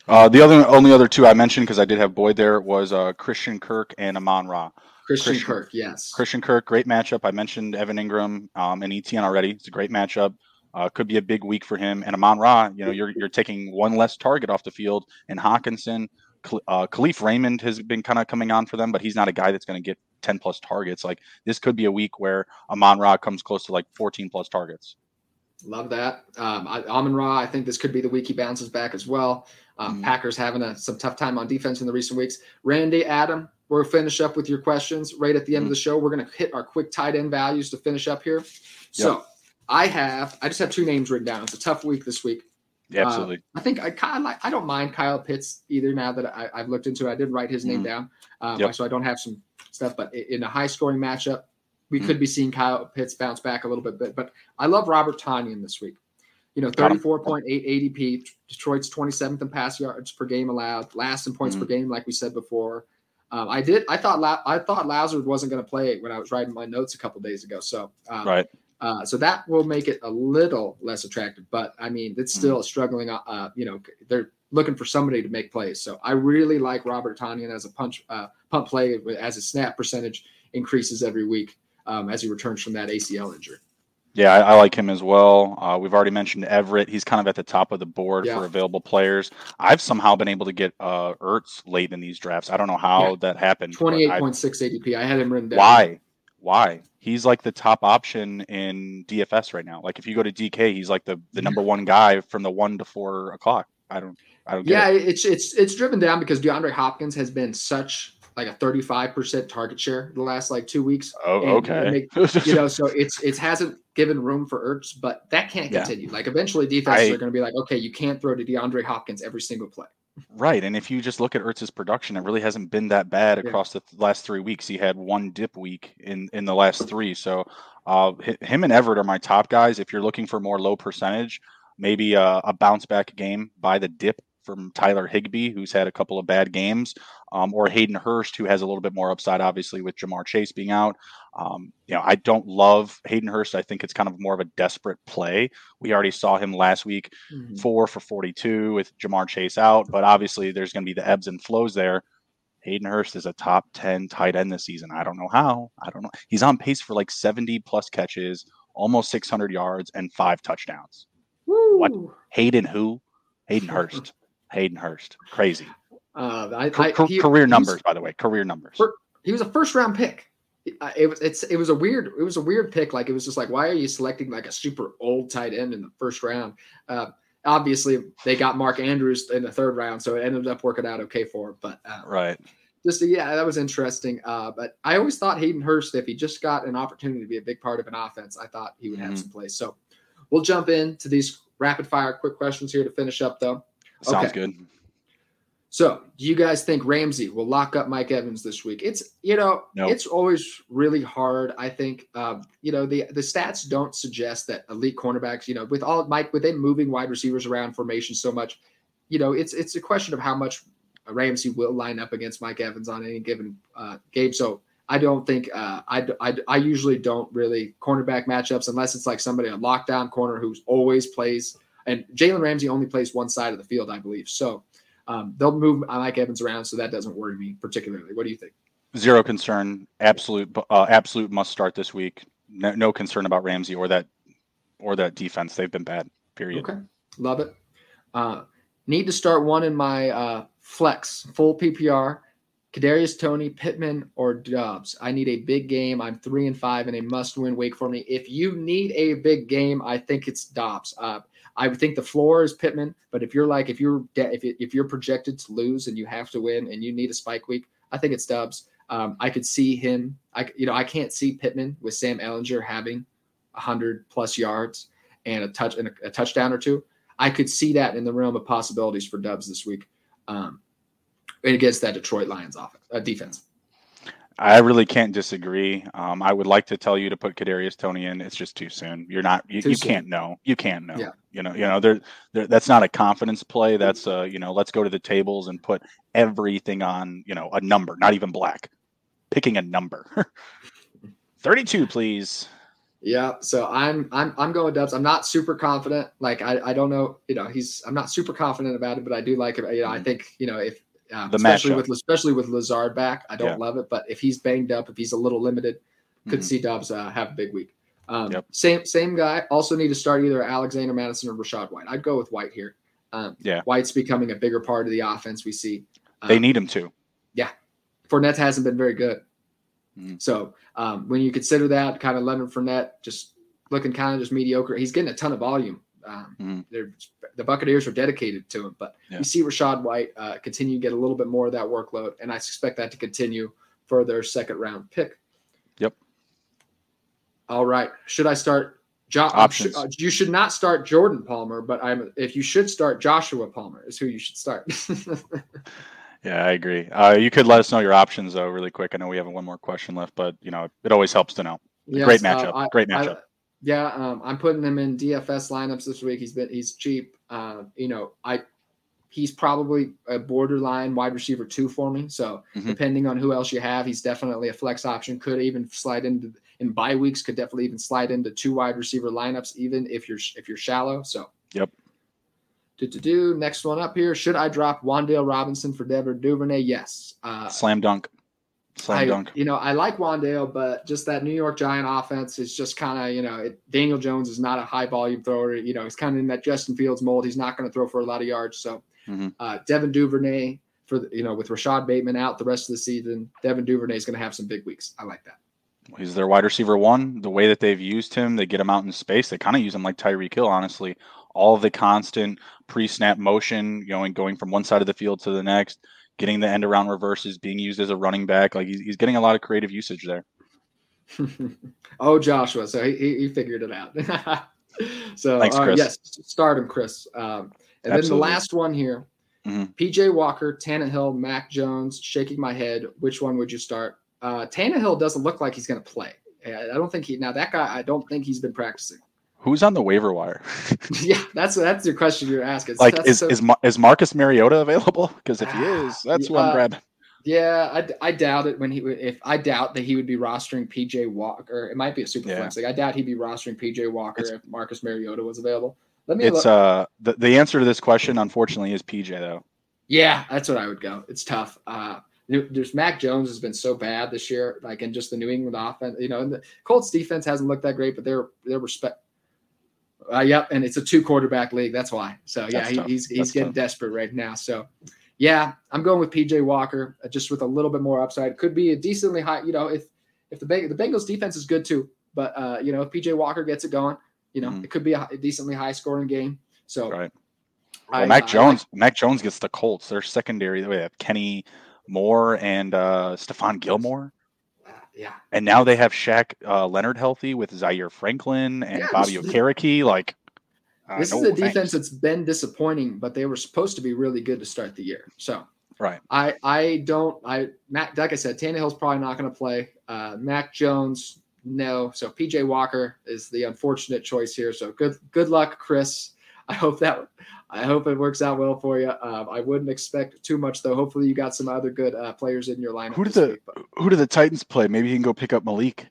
Uh, the other only other two I mentioned because I did have Boyd there was uh, Christian Kirk and Amon Ra. Christian, Christian, Kirk, yes. Christian Kirk, great matchup. I mentioned Evan Engram um, and ETN already. It's a great matchup. Uh, could be a big week for him. And Amon Ra, you know, you're you're taking one less target off the field. And Hockenson, uh, Kalif Raymond has been kind of coming on for them, but he's not a guy that's going to get 10 plus targets. Like this could be a week where Amon Ra comes close to like 14 plus targets. Love that. Um, I, Amon Ra, I think this could be the week he bounces back as well. Um, mm Packers having a, some tough time on defense in the recent weeks. Randy, Adam, we'll finish up with your questions right at the end mm of the show. We're going to hit our quick tight end values to finish up here. So yep. I have, I just have two names written down. It's a tough week this week. Yeah, absolutely. Uh, I think I kind of like, I don't mind Kyle Pitts either now that I, have looked into it. I did write his name mm down. Um, yep. So I don't have some stuff. But in a high scoring matchup, we mm-hmm. could be seeing Kyle Pitts bounce back a little bit. But, but I love Robert Tonyan this week. You know, 34.8 ADP. Detroit's 27th in pass yards per game allowed, last in points mm-hmm. per game, like we said before. Um, I did. I thought. La- I thought Lazard wasn't going to play when I was writing my notes a couple days ago. So, um, right. Uh, so that will make it a little less attractive. But I mean, it's mm-hmm. still struggling. Uh, you know, they're looking for somebody to make plays. So I really like Robert Tonyan as a punch uh, pump play as his snap percentage increases every week um, as he returns from that ACL injury. Yeah, I, I like him as well. Uh, we've already mentioned Everett. He's kind of at the top of the board yeah. for available players. I've somehow been able to get uh, Ertz late in these drafts. I don't know how yeah. that happened. Twenty-eight point six ADP. I had him written down. Why? Why? He's like the top option in DFS right now. Like if you go to DK, he's like the the number one guy from the one to four o'clock. I don't. I don't. Yeah, it. it's it's it's driven down because DeAndre Hopkins has been such like a 35% target share the last like two weeks. Oh, okay. Make, you know, so it's it hasn't given room for Ertz, but that can't continue. Yeah. Like eventually defenses I, are going to be like, okay, you can't throw to DeAndre Hopkins every single play. Right. And if you just look at Ertz's production, it really hasn't been that bad across yeah. the last three weeks. He had one dip week in in the last three. So uh, him and Everett are my top guys. If you're looking for more low percentage, maybe a, a bounce back game by the dip from Tyler Higbee, who's had a couple of bad games, um, or Hayden Hurst, who has a little bit more upside, obviously, with Ja'Marr Chase being out. Um, you know, I don't love Hayden Hurst. I think it's kind of more of a desperate play. We already saw him last week, mm-hmm. four for 42 with Ja'Marr Chase out, but obviously there's going to be the ebbs and flows there. Hayden Hurst is a top 10 tight end this season. I don't know how. I don't know. He's on pace for like 70 plus catches, almost 600 yards, and five touchdowns. Woo. What? Hayden who? Hayden Hurst. Hayden Hurst. Crazy. Uh, I, I, he, career numbers, by the way. Career numbers. He was a first round pick. It was it's it was a weird it was a weird pick. Like it was just like why are you selecting like a super old tight end in the first round? Uh, obviously they got Mark Andrews in the third round, so it ended up working out okay for him. But uh, right, just yeah, that was interesting. Uh, but I always thought Hayden Hurst, if he just got an opportunity to be a big part of an offense, I thought he would mm-hmm. have some place. So we'll jump into these rapid fire quick questions here to finish up, though. Sounds okay. good. So, do you guys think Ramsey will lock up Mike Evans this week? It's you know, nope. it's always really hard. I think uh, you know the the stats don't suggest that elite cornerbacks. You know, with all Mike within moving wide receivers around formation so much, you know, it's it's a question of how much Ramsey will line up against Mike Evans on any given uh, game. So I don't think uh, I, I I usually don't really cornerback matchups unless it's like somebody a lockdown corner who's always plays. And Jalen Ramsey only plays one side of the field, I believe. So um, they'll move Mike Evans around, so that doesn't worry me particularly. What do you think? Zero concern. Absolute, uh, absolute must start this week. No, no, concern about Ramsey or that or that defense. They've been bad. Period. Okay, love it. Uh, need to start one in my uh, flex full PPR. Kadarius Toney, Pittman, or Doubs. I need a big game. I'm three and five and a must-win wake for me. If you need a big game, I think it's Doubs. Uh, I think the floor is Pittman, but if you're like if you're if if you're projected to lose and you have to win and you need a spike week, I think it's Doubs. Um, I could see him. I you know I can't see Pittman with Sam Ehlinger having hundred plus yards and a touch and a, a, touchdown or two. I could see that in the realm of possibilities for Doubs this week um, against that Detroit Lions offense uh, defense. I really can't disagree. Um, I would like to tell you to put Kadarius Toney in. It's just too soon. You're not. You, you can't know. You can't know. Yeah. You know. You know. There. there. That's not a confidence play. That's a. You know. Let's go to the tables and put everything on. You know, a number, not even black. Picking a number. Thirty-two, please. Yeah. So I'm. I'm. I'm going Doubs. I'm not super confident. Like I. I don't know. You know. He's. I'm not super confident about it, but I do like it. You know. I mm-hmm. think. You know. If um, the especially matchup. with especially with Lazard back. I don't yeah. love it, but if he's banged up, if he's a little limited, could mm-hmm. see Doubs uh, have a big week. Um, yep. Same same guy. Also need to start either Alexander Mattison or Rachaad White. I'd go with White here. Um, yeah, White's becoming a bigger part of the offense. We see they um, need him to. Yeah, Fournette hasn't been very good. Mm-hmm. So um, when you consider that, kind of Leonard Fournette just looking kind of just mediocre. He's getting a ton of volume. Um, mm-hmm. The Buccaneers are dedicated to him, but yeah. you see Rachaad White uh, continue to get a little bit more of that workload, and I suspect that to continue for their second round pick. Yep. All right. Should I start? Jo- uh, Options. Uh, you should not start Jordan Palmer, but I'm if you should start Joshua Palmer is who you should start. yeah, I agree. Uh, you could let us know your options though, really quick. I know we have one more question left, but you know it always helps to know. Yes, Great uh, matchup. I, Great matchup. Yeah, um, I'm putting him in DFS lineups this week. He's been he's cheap. Uh, you know, I he's probably a borderline wide receiver two for me. So mm-hmm. depending on who else you have, he's definitely a flex option. Could even slide into in bye weeks. Could definitely even slide into two wide receiver lineups, even if you're if you're shallow. So yep. Do to do next one up here. Should I drop Wan'Dale Robinson for Devin Duvernay? Yes. Uh, Slam dunk. Slam I, dunk. You know, I like Wan'Dale, but just that New York Giant offense is just kind of, you know, it, Daniel Jones is not a high volume thrower. You know, he's kind of in that Justin Fields mold. He's not going to throw for a lot of yards. So, mm-hmm. uh, Devin Duvernay for the, you know with Rashod Bateman out the rest of the season, Devin Duvernay is going to have some big weeks. I like that. He's their wide receiver one. The way that they've used him, they get him out in space. They kind of use him like Tyreek Hill, honestly. All of the constant pre-snap motion, you know, and going from one side of the field to the next getting the end around reverses, being used as a running back. Like he's, he's getting a lot of creative usage there. oh, Joshua. So he, he figured it out. so Thanks, uh, yes, start him, Chris. Um, and Absolutely. then the last one here, mm-hmm. PJ Walker, Tannehill, Mac Jones, shaking my head. Which one would you start? Uh, Tannehill doesn't look like he's going to play. I don't think he, now that guy, I don't think he's been practicing. Who's on the waiver wire? yeah, that's that's your question you're asking. Like, is so, is is Marcus Mariota available? Because if he is, that's what I'm. Yeah, I, I doubt it when he if I doubt that he would be rostering PJ Walker. It might be a super yeah. flex. Like I doubt he'd be rostering PJ Walker it's, if Marcus Mariota was available. Let me. It's look. uh the the answer to this question, unfortunately, is PJ though. Yeah, that's what I would go. It's tough. Uh, there's Mac Jones has been so bad this year, like in just the New England offense. You know, and the Colts defense hasn't looked that great, but they're they're respect. Uh, yep, and it's a two quarterback league. That's why. So yeah, he, he's he's getting tough. desperate right now. So yeah, I'm going with PJ Walker, uh, just with a little bit more upside. Could be a decently high. You know, if if the the Bengals defense is good too, but uh, you know, if PJ Walker gets it going, you know, mm-hmm. it could be a, a decently high scoring game. So right. Well, I, Mac Jones, I, Mac Jones gets the Colts. Their secondary, they have Kenny Moore and uh, Stephon Gilmore. Yeah. And now they have Shaq uh, Leonard healthy with Zaire Franklin and yeah, Bobby Okereke. Like, uh, this no, is a defense thanks. that's been disappointing, but they were supposed to be really good to start the year. So, right. I I don't I Matt like I said, Tannehill's probably not going to play. Uh, Mac Jones, no. So PJ Walker is the unfortunate choice here. So good good luck, Chris. I hope that I hope it works out well for you. Um, I wouldn't expect too much though. Hopefully, you got some other good uh, players in your lineup. Who do the week, Who do the Titans play? Maybe you can go pick up Malik.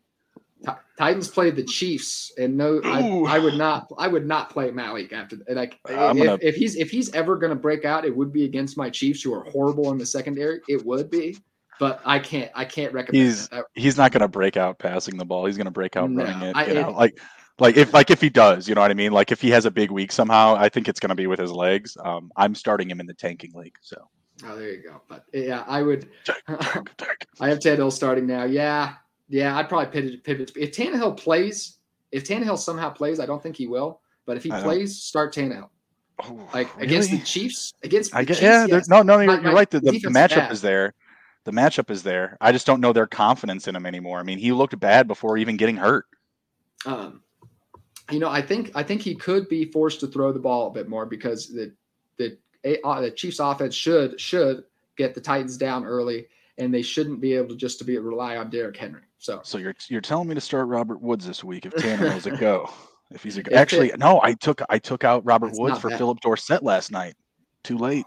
T- Titans played the Chiefs, and no, I, I, would not. I would not play Malik after. Like, if, gonna... if he's if he's ever going to break out, it would be against my Chiefs, who are horrible in the secondary. It would be but I can't I can't recommend. He's that. he's not going to break out passing the ball. He's going to break out no, running it. I, you know, it, like like if like if he does, you know what I mean? Like if he has a big week somehow, I think it's going to be with his legs. Um, I'm starting him in the tanking league. So. Oh, there you go. But yeah, I would. I have Tannehill starting now. Yeah, yeah. I'd probably pivot. Pivot if Tannehill plays. If Tannehill somehow plays, I don't think he will. But if he plays, start Tannehill. Oh, like really? against the Chiefs, against I guess, yeah. Yes. No, no, you're, you're right. The, the, the matchup is there. The matchup is there. I just don't know their confidence in him anymore. I mean, he looked bad before even getting hurt. Um, you know, I think I think he could be forced to throw the ball a bit more because the the, uh, the Chiefs offense should should get the Titans down early, and they shouldn't be able to just to be rely on Derrick Henry. So, so you're you're telling me to start Robert Woods this week if Tannehill's a go? If he's a go. actually it, no, I took I took out Robert Woods for bad. Phillip Dorsett last night. Too late.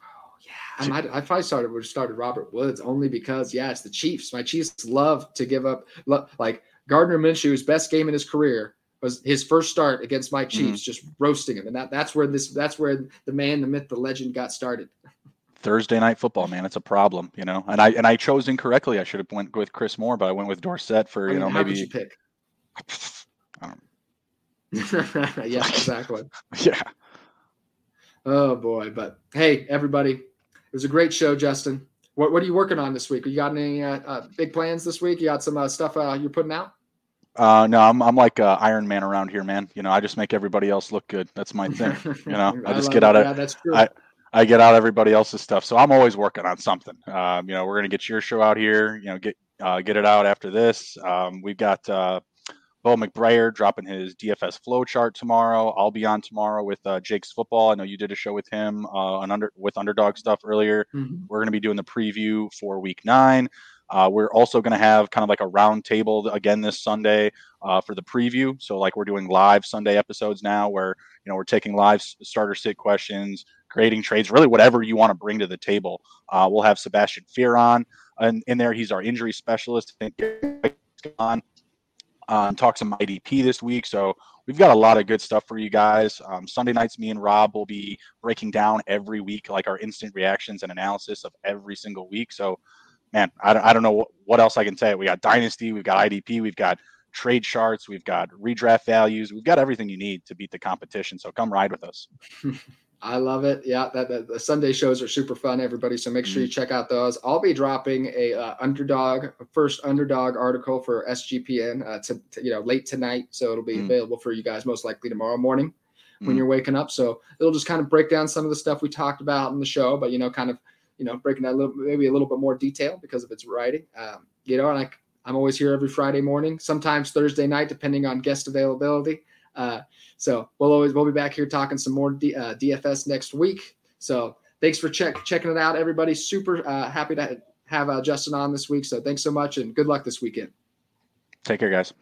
Oh, yeah, I might. I probably started would have started Robert Woods only because yeah, it's the Chiefs. My Chiefs love to give up like Gardner Minshew's best game in his career was his first start against my Chiefs, mm-hmm. just roasting him, and that that's where this that's where the man, the myth, the legend got started. Thursday night football, man, it's a problem, you know. And I and I chose incorrectly. I should have went with Chris Moore, but I went with Dorsett for I mean, you know maybe. you pick? I don't. yeah, exactly. yeah. Oh boy, but hey, everybody, it was a great show, Justin. What what are you working on this week? You got any uh, uh, big plans this week? You got some uh, stuff uh, you're putting out? Uh, no, I'm I'm like uh, Iron Man around here, man. You know, I just make everybody else look good. That's my thing. You know, I just I get out of yeah, that's true. I, I get out everybody else's stuff. So I'm always working on something. Um, you know, we're gonna get your show out here. You know, get uh, get it out after this. Um, we've got uh, Bo McBrayer dropping his DFS flow chart tomorrow. I'll be on tomorrow with uh, Jake's football. I know you did a show with him uh, on under with underdog stuff earlier. Mm-hmm. We're gonna be doing the preview for week nine. Uh, we're also going to have kind of like a round table again this Sunday uh, for the preview. So like we're doing live Sunday episodes now, where you know we're taking live starter sit questions, creating trades, really whatever you want to bring to the table. Uh, we'll have Sebastian Fear on and in there. He's our injury specialist. On um, talk some IDP this week. So we've got a lot of good stuff for you guys. Um, Sunday nights, me and Rob will be breaking down every week, like our instant reactions and analysis of every single week. So man, I, don't, I don't know what, else I can say. We got Dynasty, we've got IDP, we've got trade charts, we've got redraft values, we've got everything you need to beat the competition. So come ride with us. I love it. Yeah, that, that, the Sunday shows are super fun, everybody. So make sure you mm-hmm. check out those. I'll be dropping a uh, underdog first underdog article for SGPN uh, to, to, you know late tonight, so it'll be mm. available for you guys most likely tomorrow morning when mm. you're waking up. So it'll just kind of break down some of the stuff we talked about in the show, but you know, kind of you know, breaking that little, maybe a little bit more detail because of its writing. Um, you know, and I, I'm always here every Friday morning, sometimes Thursday night, depending on guest availability. Uh, so we'll always we'll be back here talking some more D, uh, DFS next week. So thanks for check checking it out, everybody. Super uh, happy to have uh, Justin on this week. So thanks so much and good luck this weekend. Take care, guys.